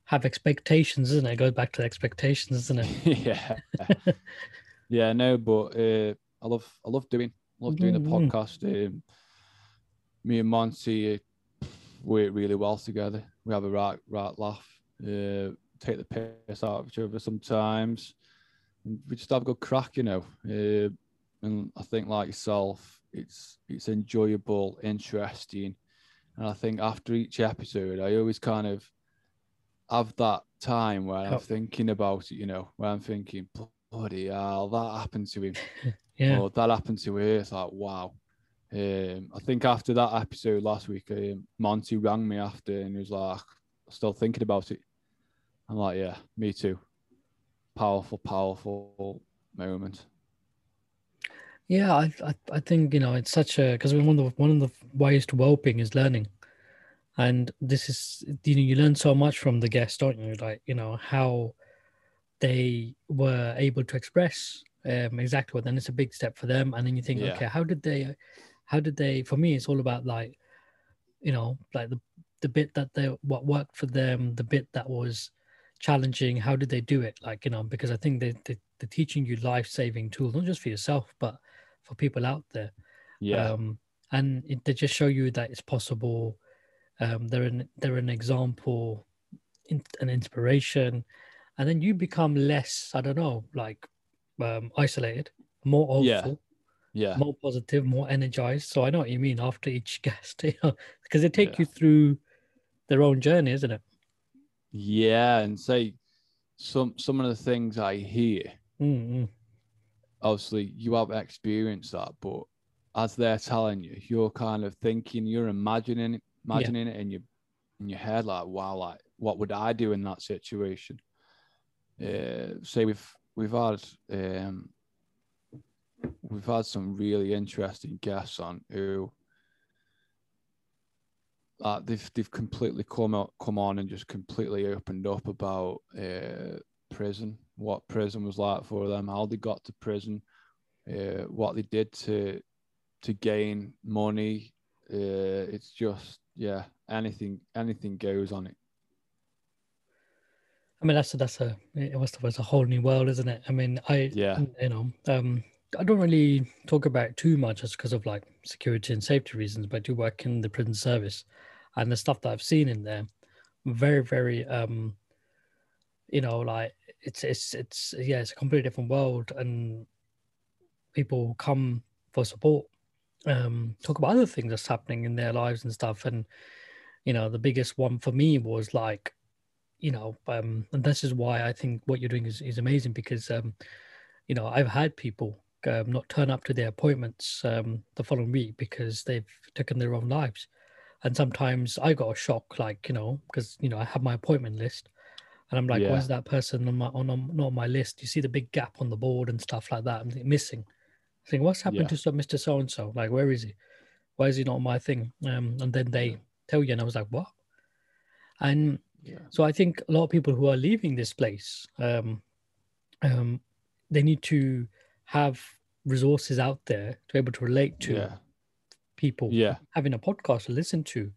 have expectations, isn't it? it goes back to expectations, isn't it? yeah. yeah, no, but uh, I love I love doing love doing mm-hmm. the podcast. Um, me and Monty uh, work really well together. We have a right right laugh. Uh, take the piss out of each other sometimes. And we just have a good crack, you know. Uh, and I think like yourself, it's it's enjoyable, interesting, and I think after each episode, I always kind of have that time where I'm thinking about it, you know, where I'm thinking, bloody hell, that happened to him. yeah. Or that happened to her. It's like, wow. Um, I think after that episode last week, um, Monty rang me after and he was like, still thinking about it. I'm like, yeah, me too. Powerful, powerful moment. Yeah, I, I, I think you know it's such a because one of the one of the ways to well-being is learning and this is you know you learn so much from the guests don't you like you know how they were able to express um, exactly what then it's a big step for them and then you think yeah. okay how did they how did they for me it's all about like you know like the the bit that they what worked for them the bit that was challenging how did they do it? Like you know because i think they, they they're teaching you life-saving tools not just for yourself but for people out there. Yeah. Um and it, they just show you that it's possible. Um, they're an they're an example, in, an inspiration, and then you become less. I don't know, like um, isolated, more hopeful, yeah. more positive, more energized. So I know what you mean after each guest, you know, because they take yeah. you through their own journey, isn't it? Yeah, and say some some of the things I hear. Mm-hmm. Obviously, you have experienced that, but as they're telling you, you're kind of thinking, you're imagining imagining yeah. it in your in your head, like, wow, like what would I do in that situation? Uh, say we've we've had um, we've had some really interesting guests on who uh, they've they've completely come out, come on and just completely opened up about uh, prison, what prison was like for them, how they got to prison, uh, what they did to to gain money. Uh, it's just yeah, anything anything goes on it. I mean, that's a, that's a it was a whole new world, isn't it? I mean, I yeah, you know, um, I don't really talk about it too much just because of like security and safety reasons, but I do work in the prison service, and the stuff that I've seen in there, very very um, you know, like it's it's it's yeah, it's a completely different world, and people come for support, um, talk about other things that's happening in their lives and stuff, and you know, the biggest one for me was like, you know, um, and this is why I think what you're doing is is amazing because um, you know, I've had people um, not turn up to their appointments um, the following week because they've taken their own lives. And sometimes I got a shock, like, you know, because, you know, I have my appointment list and I'm like, yeah. where's that person on my, on, on, not on my list? You see the big gap on the board and stuff like that. I'm missing. I think, what's happened yeah. to Mr. So and so? Like, where is he? Why is he not on my thing? Um, and then they tell you, and I was like, what? And yeah. so I think a lot of people who are leaving this place, um, um, they need to have resources out there to be able to relate to yeah. people. Yeah. Having a podcast to listen to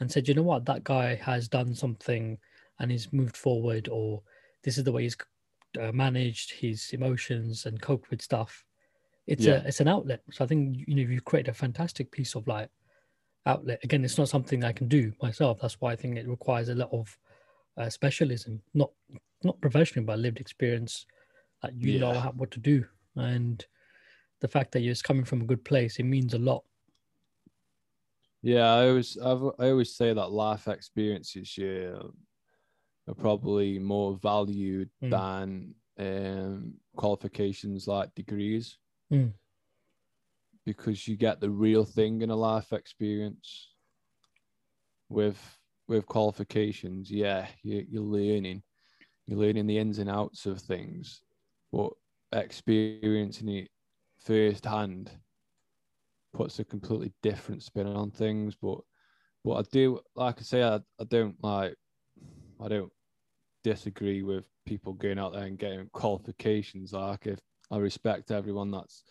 and said, you know what, that guy has done something and he's moved forward, or this is the way he's uh, managed his emotions and coped with stuff. It's yeah. a it's an outlet. So I think you know you create a fantastic piece of like outlet. Again, it's not something I can do myself. That's why I think it requires a lot of uh, specialism, not not professionally, but lived experience. That you yeah. know how, what to do, and the fact that you're just coming from a good place, it means a lot. Yeah, I always I've, i always say that life experiences yeah, are probably more valued mm. than um, qualifications like degrees mm. because you get the real thing in a life experience. With with qualifications, yeah, you, you're learning, you're learning the ins and outs of things, but experiencing it firsthand puts a completely different spin on things. But but I do like I say I, I don't like I don't disagree with people going out there and getting qualifications. Like if I respect everyone that's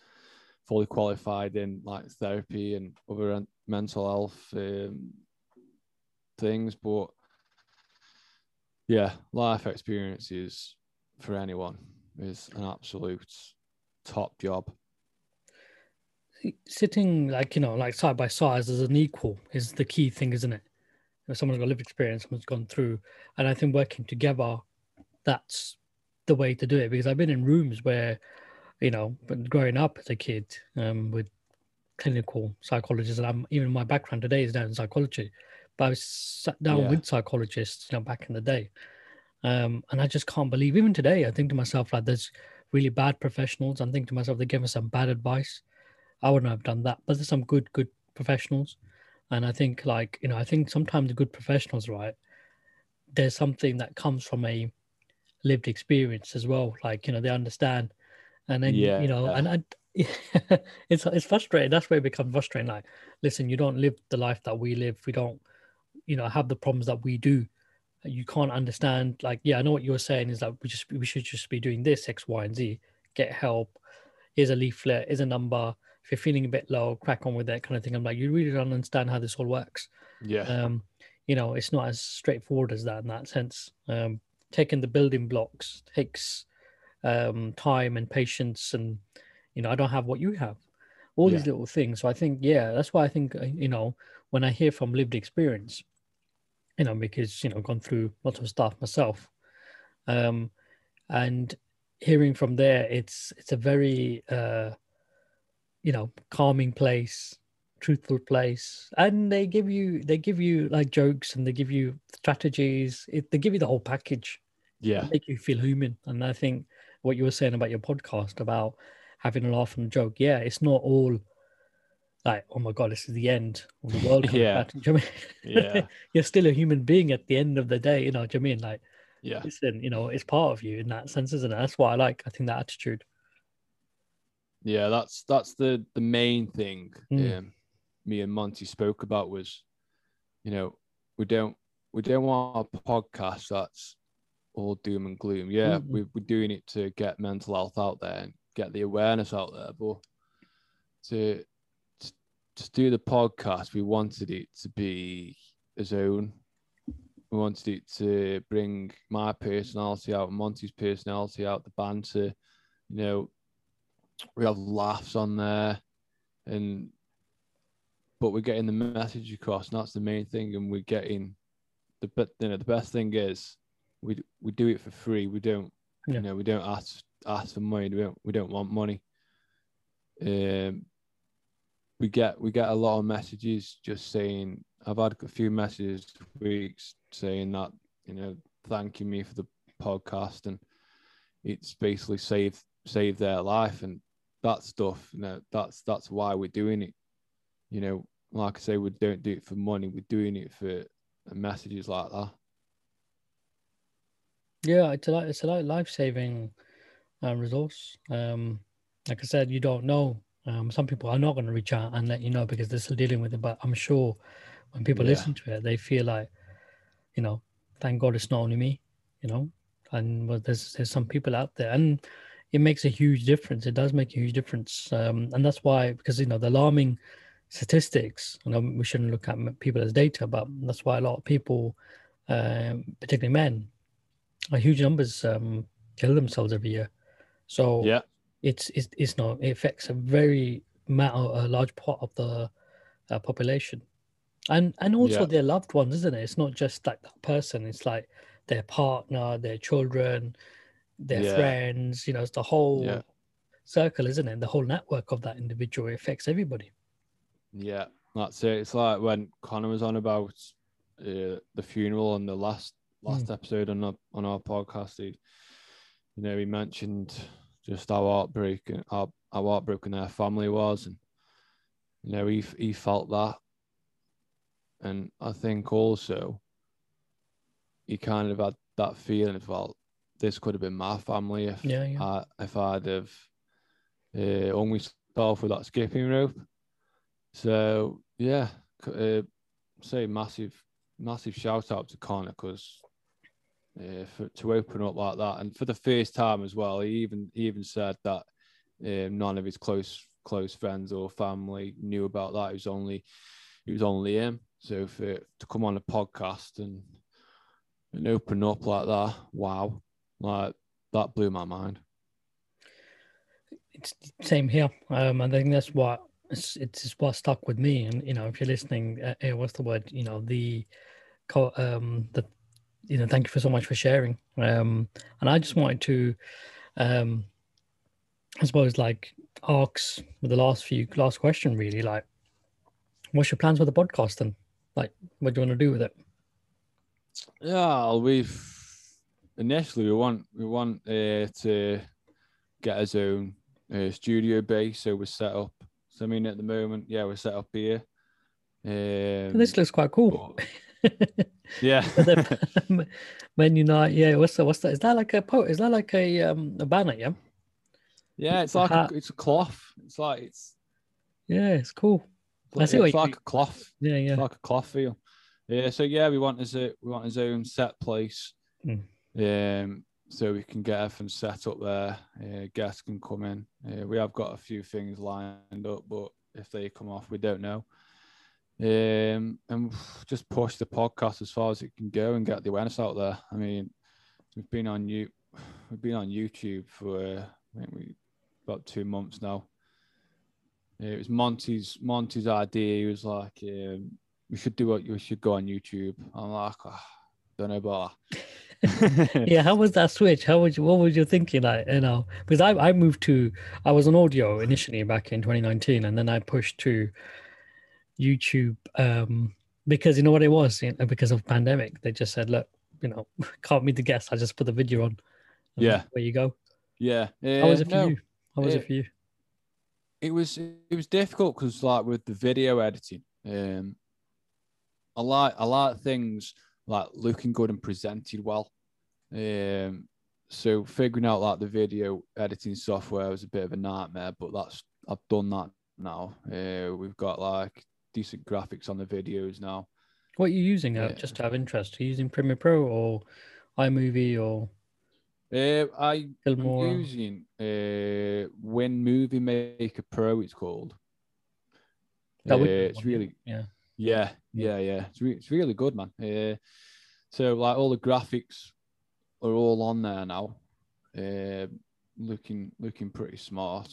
fully qualified in like therapy and other mental health um, things, but yeah, life experiences for anyone is an absolute top job. Sitting like you know like side by side as an equal is the key thing isn't it? If someone's got lived experience someone's gone through and i think working together that's the way to do it. Because i've been in rooms where you know growing up as a kid um, with clinical psychologists and i'm even my background today is down in psychology but i was sat down yeah. with psychologists you know back in the day um, and i just can't believe even today i think to myself like there's really bad professionals and think to myself they give us some bad advice I wouldn't have done that. But there's some good, good professionals. And I think like, you know, I think sometimes the good professionals, right, there's something that comes from a lived experience as well. Like, you know, they understand. And then yeah, you know, and I it's it's frustrating. That's where it becomes frustrating. Like, listen, you don't live the life that we live. We don't, you know, have the problems that we do. You can't understand. Like, yeah, I know what you're saying is that we just we should just be doing this X, Y, and Z. Get help. Here's a leaflet. Here's a number if you're feeling a bit low, crack on with that kind of thing. I'm like, you really don't understand how this all works. Yeah. Um, you know, it's not as straightforward as that in that sense. Um, taking the building blocks takes um, time and patience, and you know, I don't have what you have. All yeah. these little things. So I think, yeah, that's why I think uh, you know when I hear from lived experience, you know, because you know, gone through lots of stuff myself, um, and hearing from there, it's it's a very uh, you know calming place truthful place. And they give you they give you like jokes and they give you strategies. It, they give you the whole package. Yeah. make you feel human. And i think what you were saying about your podcast about having a laugh and a joke yeah it's not all like oh my god this is the end of the world yeah you know I mean? yeah you're still a human being at the end of the day you know what i mean like yeah listen you know it's part of you in that sense isn't it that's why i like i think that attitude yeah, that's that's the the main thing mm. um, me and Monty spoke about was, you know, we don't we don't want a podcast that's all doom and gloom. Yeah, mm-hmm. we, we're doing it to get mental health out there and get the awareness out there, but to to, do the podcast, we wanted it to be a own. We wanted it to bring my personality out, Monty's personality out, the banter, you know, we have laughs on there and but we're getting the message across, and that's the main thing. And we're getting the but you know the best thing is we we do it for free. We don't yeah. you know we don't ask ask for money. We don't we don't want money. Um, we get we get a lot of messages just saying I've had a few messages weeks saying that you know thanking me for the podcast and it's basically saved saved their life and that stuff you know that's that's why we're doing it. You know like I say we don't do it for money we're doing it for messages like that. Yeah it's a it's a life saving uh, resource. Um like I said you don't know um, some people are not going to reach out and let you know because they're still dealing with it. But I'm sure when people yeah. listen to it, they feel like, you know, thank God it's not only me, you know, and well, there's there's some people out there, and it makes a huge difference. It does make a huge difference, um, and that's why because you know the alarming statistics. I know we shouldn't look at people as data, but that's why a lot of people, um, particularly men, a huge numbers um, kill themselves every year. So yeah, it's it's, it's not it affects a very matter a large part of the uh, population and and also yeah. their loved ones isn't it it's not just like that person it's like their partner their children their yeah. friends you know it's the whole yeah. circle isn't it the whole network of that individual affects everybody yeah that's it it's like when connor was on about uh, the funeral on the last last mm. episode on our, on our podcast he, you know he mentioned just how heartbreaking how, how heartbroken their family was, and you know he he felt that, and I think also he kind of had that feeling of well, this could have been my family if yeah, yeah. I if I'd have uh, only started with that skipping rope. So yeah, uh, say massive massive shout out to Connor because uh, for, to open up like that. And for the first time as well, he even he even said that um, none of his close close friends or family knew about that. It was only it was only him. So for to come on a podcast and and open up like that, wow, like that blew my mind. It's same here. Um, I think that's what it's it's what stuck with me. And you know, if you're listening, uh, what's the word? You know, the um the you know, thank you for so much for sharing. Um, and I just wanted to, um, I suppose, like ask with the last few last question, really, like, what's your plans for the podcast and like, what do you want to do with it? Yeah, we've initially we want we want uh, to get his own uh, studio base, so we're set up. So I mean, at the moment, yeah, we're set up here. Um, this looks quite cool. But, yeah. Man United. Yeah. What's that? What's that? Is that like a po? Is that like a um a banner? Yeah. Yeah, it's, like a, it's a cloth. It's like it's. Yeah, it's cool. I see it's like a cloth. Yeah, yeah. It's like a cloth feel. Yeah. So yeah, we want his we want his own set place. Mm. Um, so we can get everything set up there. Uh, guests can come in. Uh, we have got a few things lined up, but if they come off, we don't know um, and just push the podcast as far as it can go and get the awareness out there. I mean, we've been on you, we've been on YouTube for uh, I think we about two months now. It was Monty's Monty's idea. He was like, um, "We should do what we should go on YouTube." I'm like, oh, "Don't know about that." yeah, how was that switch? How was you, what was you thinking? Like, you know, because I I moved to I was on audio initially back in 2019, and then I pushed to YouTube um, because you know what it was you know, because of pandemic. They just said, look, you know, can't meet the guests. I just put the video on. Yeah, where you go. Yeah. Uh, How was it for no, you? How was it, it, for you? It was it was difficult because like with the video editing, um, lot a lot of things like looking good and presented well. Um, so figuring out like the video editing software was a bit of a nightmare, but that's I've done that now. Uh, we've got like decent graphics on the videos now. What are you using? Uh, just to have interest, are you using Premiere Pro or iMovie or? Uh, I'm using uh, Win Movie Maker Pro. It's called. Uh, it's really yeah yeah yeah yeah. It's, re- it's really good, man. Uh, so like all the graphics are all on there now, uh, looking looking pretty smart.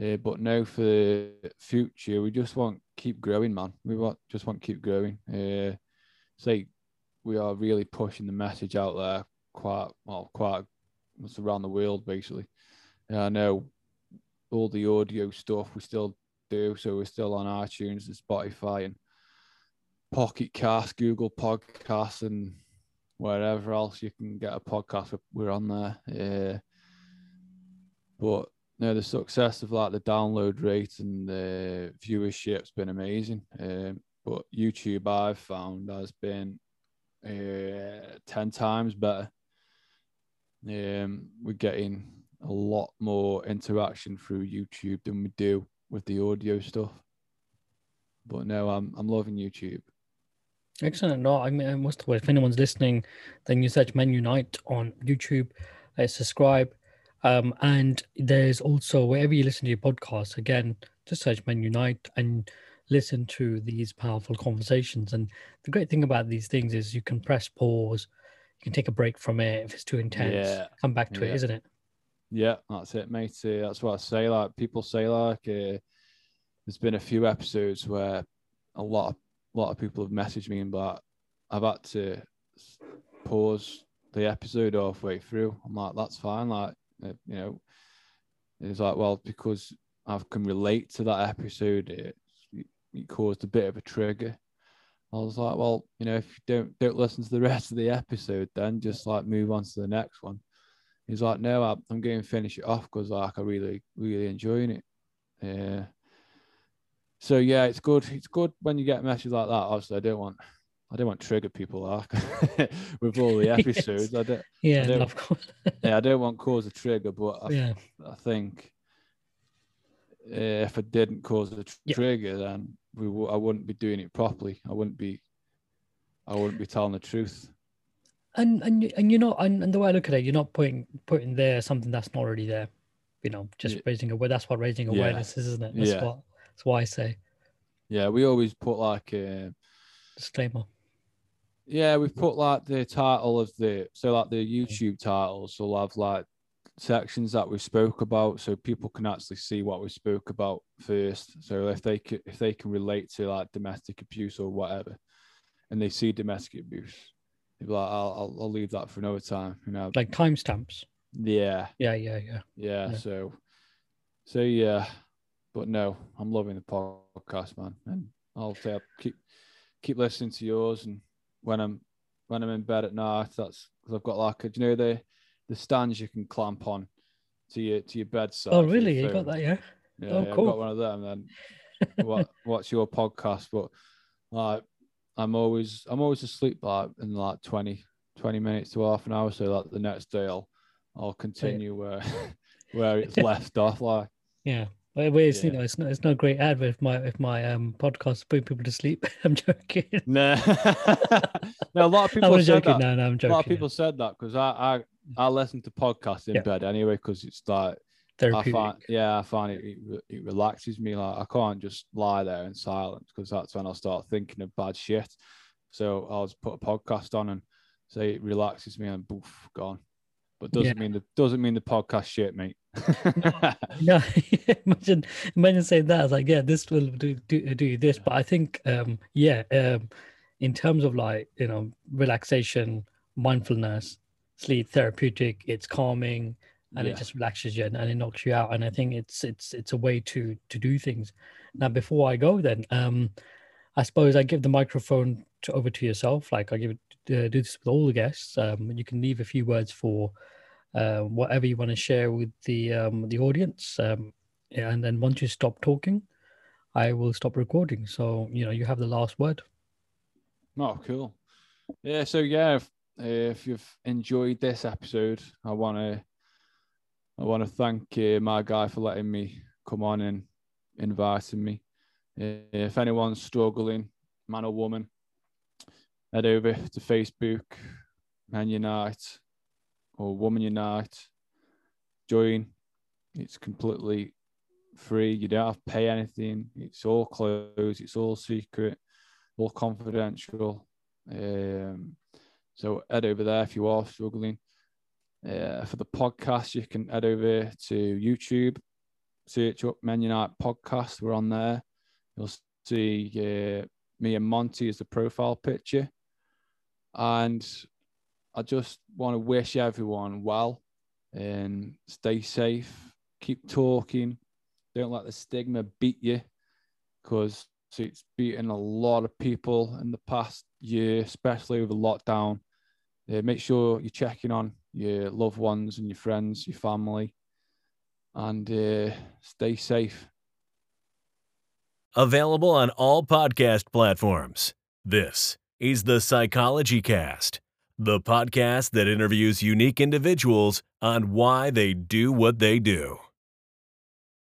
Uh, but now for the future, we just want keep growing, man. We want just want keep growing. Uh, say we are really pushing the message out there quite well, quite it's around the world basically. And I know all the audio stuff we still do, so we're still on iTunes and Spotify and Pocket Cast, Google Podcasts, and wherever else you can get a podcast. We're on there. Uh, but no, the success of like the download rate and the viewership's been amazing. Um, but YouTube I've found has been uh, ten times better. Um, we're getting a lot more interaction through YouTube than we do with the audio stuff. But no, I'm I'm loving YouTube. Excellent. No, I mean, most of if anyone's listening, then you search Men Unite on YouTube, uh, subscribe, um, and there's also wherever you listen to your podcast, again, just search Men Unite and listen to these powerful conversations. And the great thing about these things is you can press pause, you can take a break from it if it's too intense, yeah. come back to yeah. it, isn't it? Yeah, that's it, mate. Uh, that's what I say. Like people say, like uh, there's been a few episodes where a lot of a lot of people have messaged me, but I've had to pause the episode halfway through. I'm like, that's fine. Like, Uh, you know, it's like, well, because I can relate to that episode, it, it caused a bit of a trigger. I was like, well, you know, if you don't don't listen to the rest of the episode, then just like move on to the next one. He's like, no, I'm going to finish it off because like I really really enjoying it. Yeah, so yeah, it's good. It's good when you get messages like that. Obviously, I don't want I don't want to trigger people like with all the episodes. yes. I don't. Yeah, I don't, of course. yeah, I don't want to cause a trigger, but I, yeah. I think eh, if I didn't cause a tr- yeah. trigger, then we w- I wouldn't be doing it properly. I wouldn't be. I wouldn't be telling the truth. And and and you're not and, and the way I look at it, you're not putting putting there something that's not already there. You know, just yeah. raising aware. That's what raising awareness yeah. is, isn't it? That's yeah. what that's why I say. Yeah, we always put like a disclaimer. Yeah, we've put like the title of the so like the YouTube titles will have like sections that we spoke about, so people can actually see what we spoke about first. So if they can, if they can relate to like domestic abuse or whatever, and they see domestic abuse, they'll be like, I'll, I'll, I'll leave that for another time. You know, like timestamps. Yeah. Yeah, yeah, yeah. Yeah. yeah. So, so yeah, but no, I'm loving the podcast, man, and I'll say I'll keep keep listening to yours. And when I'm when I'm in bed at night, that's because I've got like a, you know the the stands you can clamp on to your to your bedside. Oh, really? You got that, yeah? Yeah, oh, yeah cool. I've got one of them. Then what, what's your podcast? But like, I'm always I'm always asleep like in like 20, 20 minutes to half an hour. So like the next day I'll I'll continue where where it's left off. Like, yeah. Well, it's, yeah. you know, it's not, it's not a great advert if my if my um podcast put people to sleep. I'm joking. Nah. no, a lot of people said joking. that. No, no, I'm joking. A lot of people yeah. said that because I, I I listen to podcasts in yeah. bed anyway because it's like. I find, yeah, I find it, it, it relaxes me. Like I can't just lie there in silence because that's when I'll start thinking of bad shit. So I'll just put a podcast on and say it relaxes me and boof, gone. But doesn't mean the doesn't mean the podcast shit, mate. no, imagine imagine saying that. Like, yeah, this will do do, do this. But I think, um, yeah, um, in terms of like you know relaxation, mindfulness, sleep, therapeutic, it's calming, and yeah. it just relaxes you and, and, it knocks you out. And I think it's it's it's a way to to do things. Now, before I go, then um, I suppose I give the microphone to, over to yourself. Like I give it uh, do this with all the guests. Um, you can leave a few words for uh, whatever you want to share with the um, the audience. Um, and then once you stop talking, I will stop recording. So you know you have the last word. Oh, cool. Yeah. So yeah, if, if you've enjoyed this episode, I want to I want to thank uh, my guy for letting me come on and inviting me. Uh, if anyone's struggling, man or woman, head over to Facebook, Men Unite, or Woman Unite. Join. It's completely free. You don't have to pay anything. It's all closed. It's all secret, all confidential. Um, so head over there if you are struggling. Uh, for the podcast, you can head over to YouTube, search up Men Unite podcast. We're on there. You'll see uh, me and Monty as the profile picture. And I just want to wish everyone well and stay safe. Keep talking. Don't let the stigma beat you because it's beaten a lot of people in the past year, especially with the lockdown. Uh, make sure you're checking on your loved ones and your friends, your family, and uh, stay safe. Available on all podcast platforms. This is the Psychology Cast, the podcast that interviews unique individuals on why they do what they do.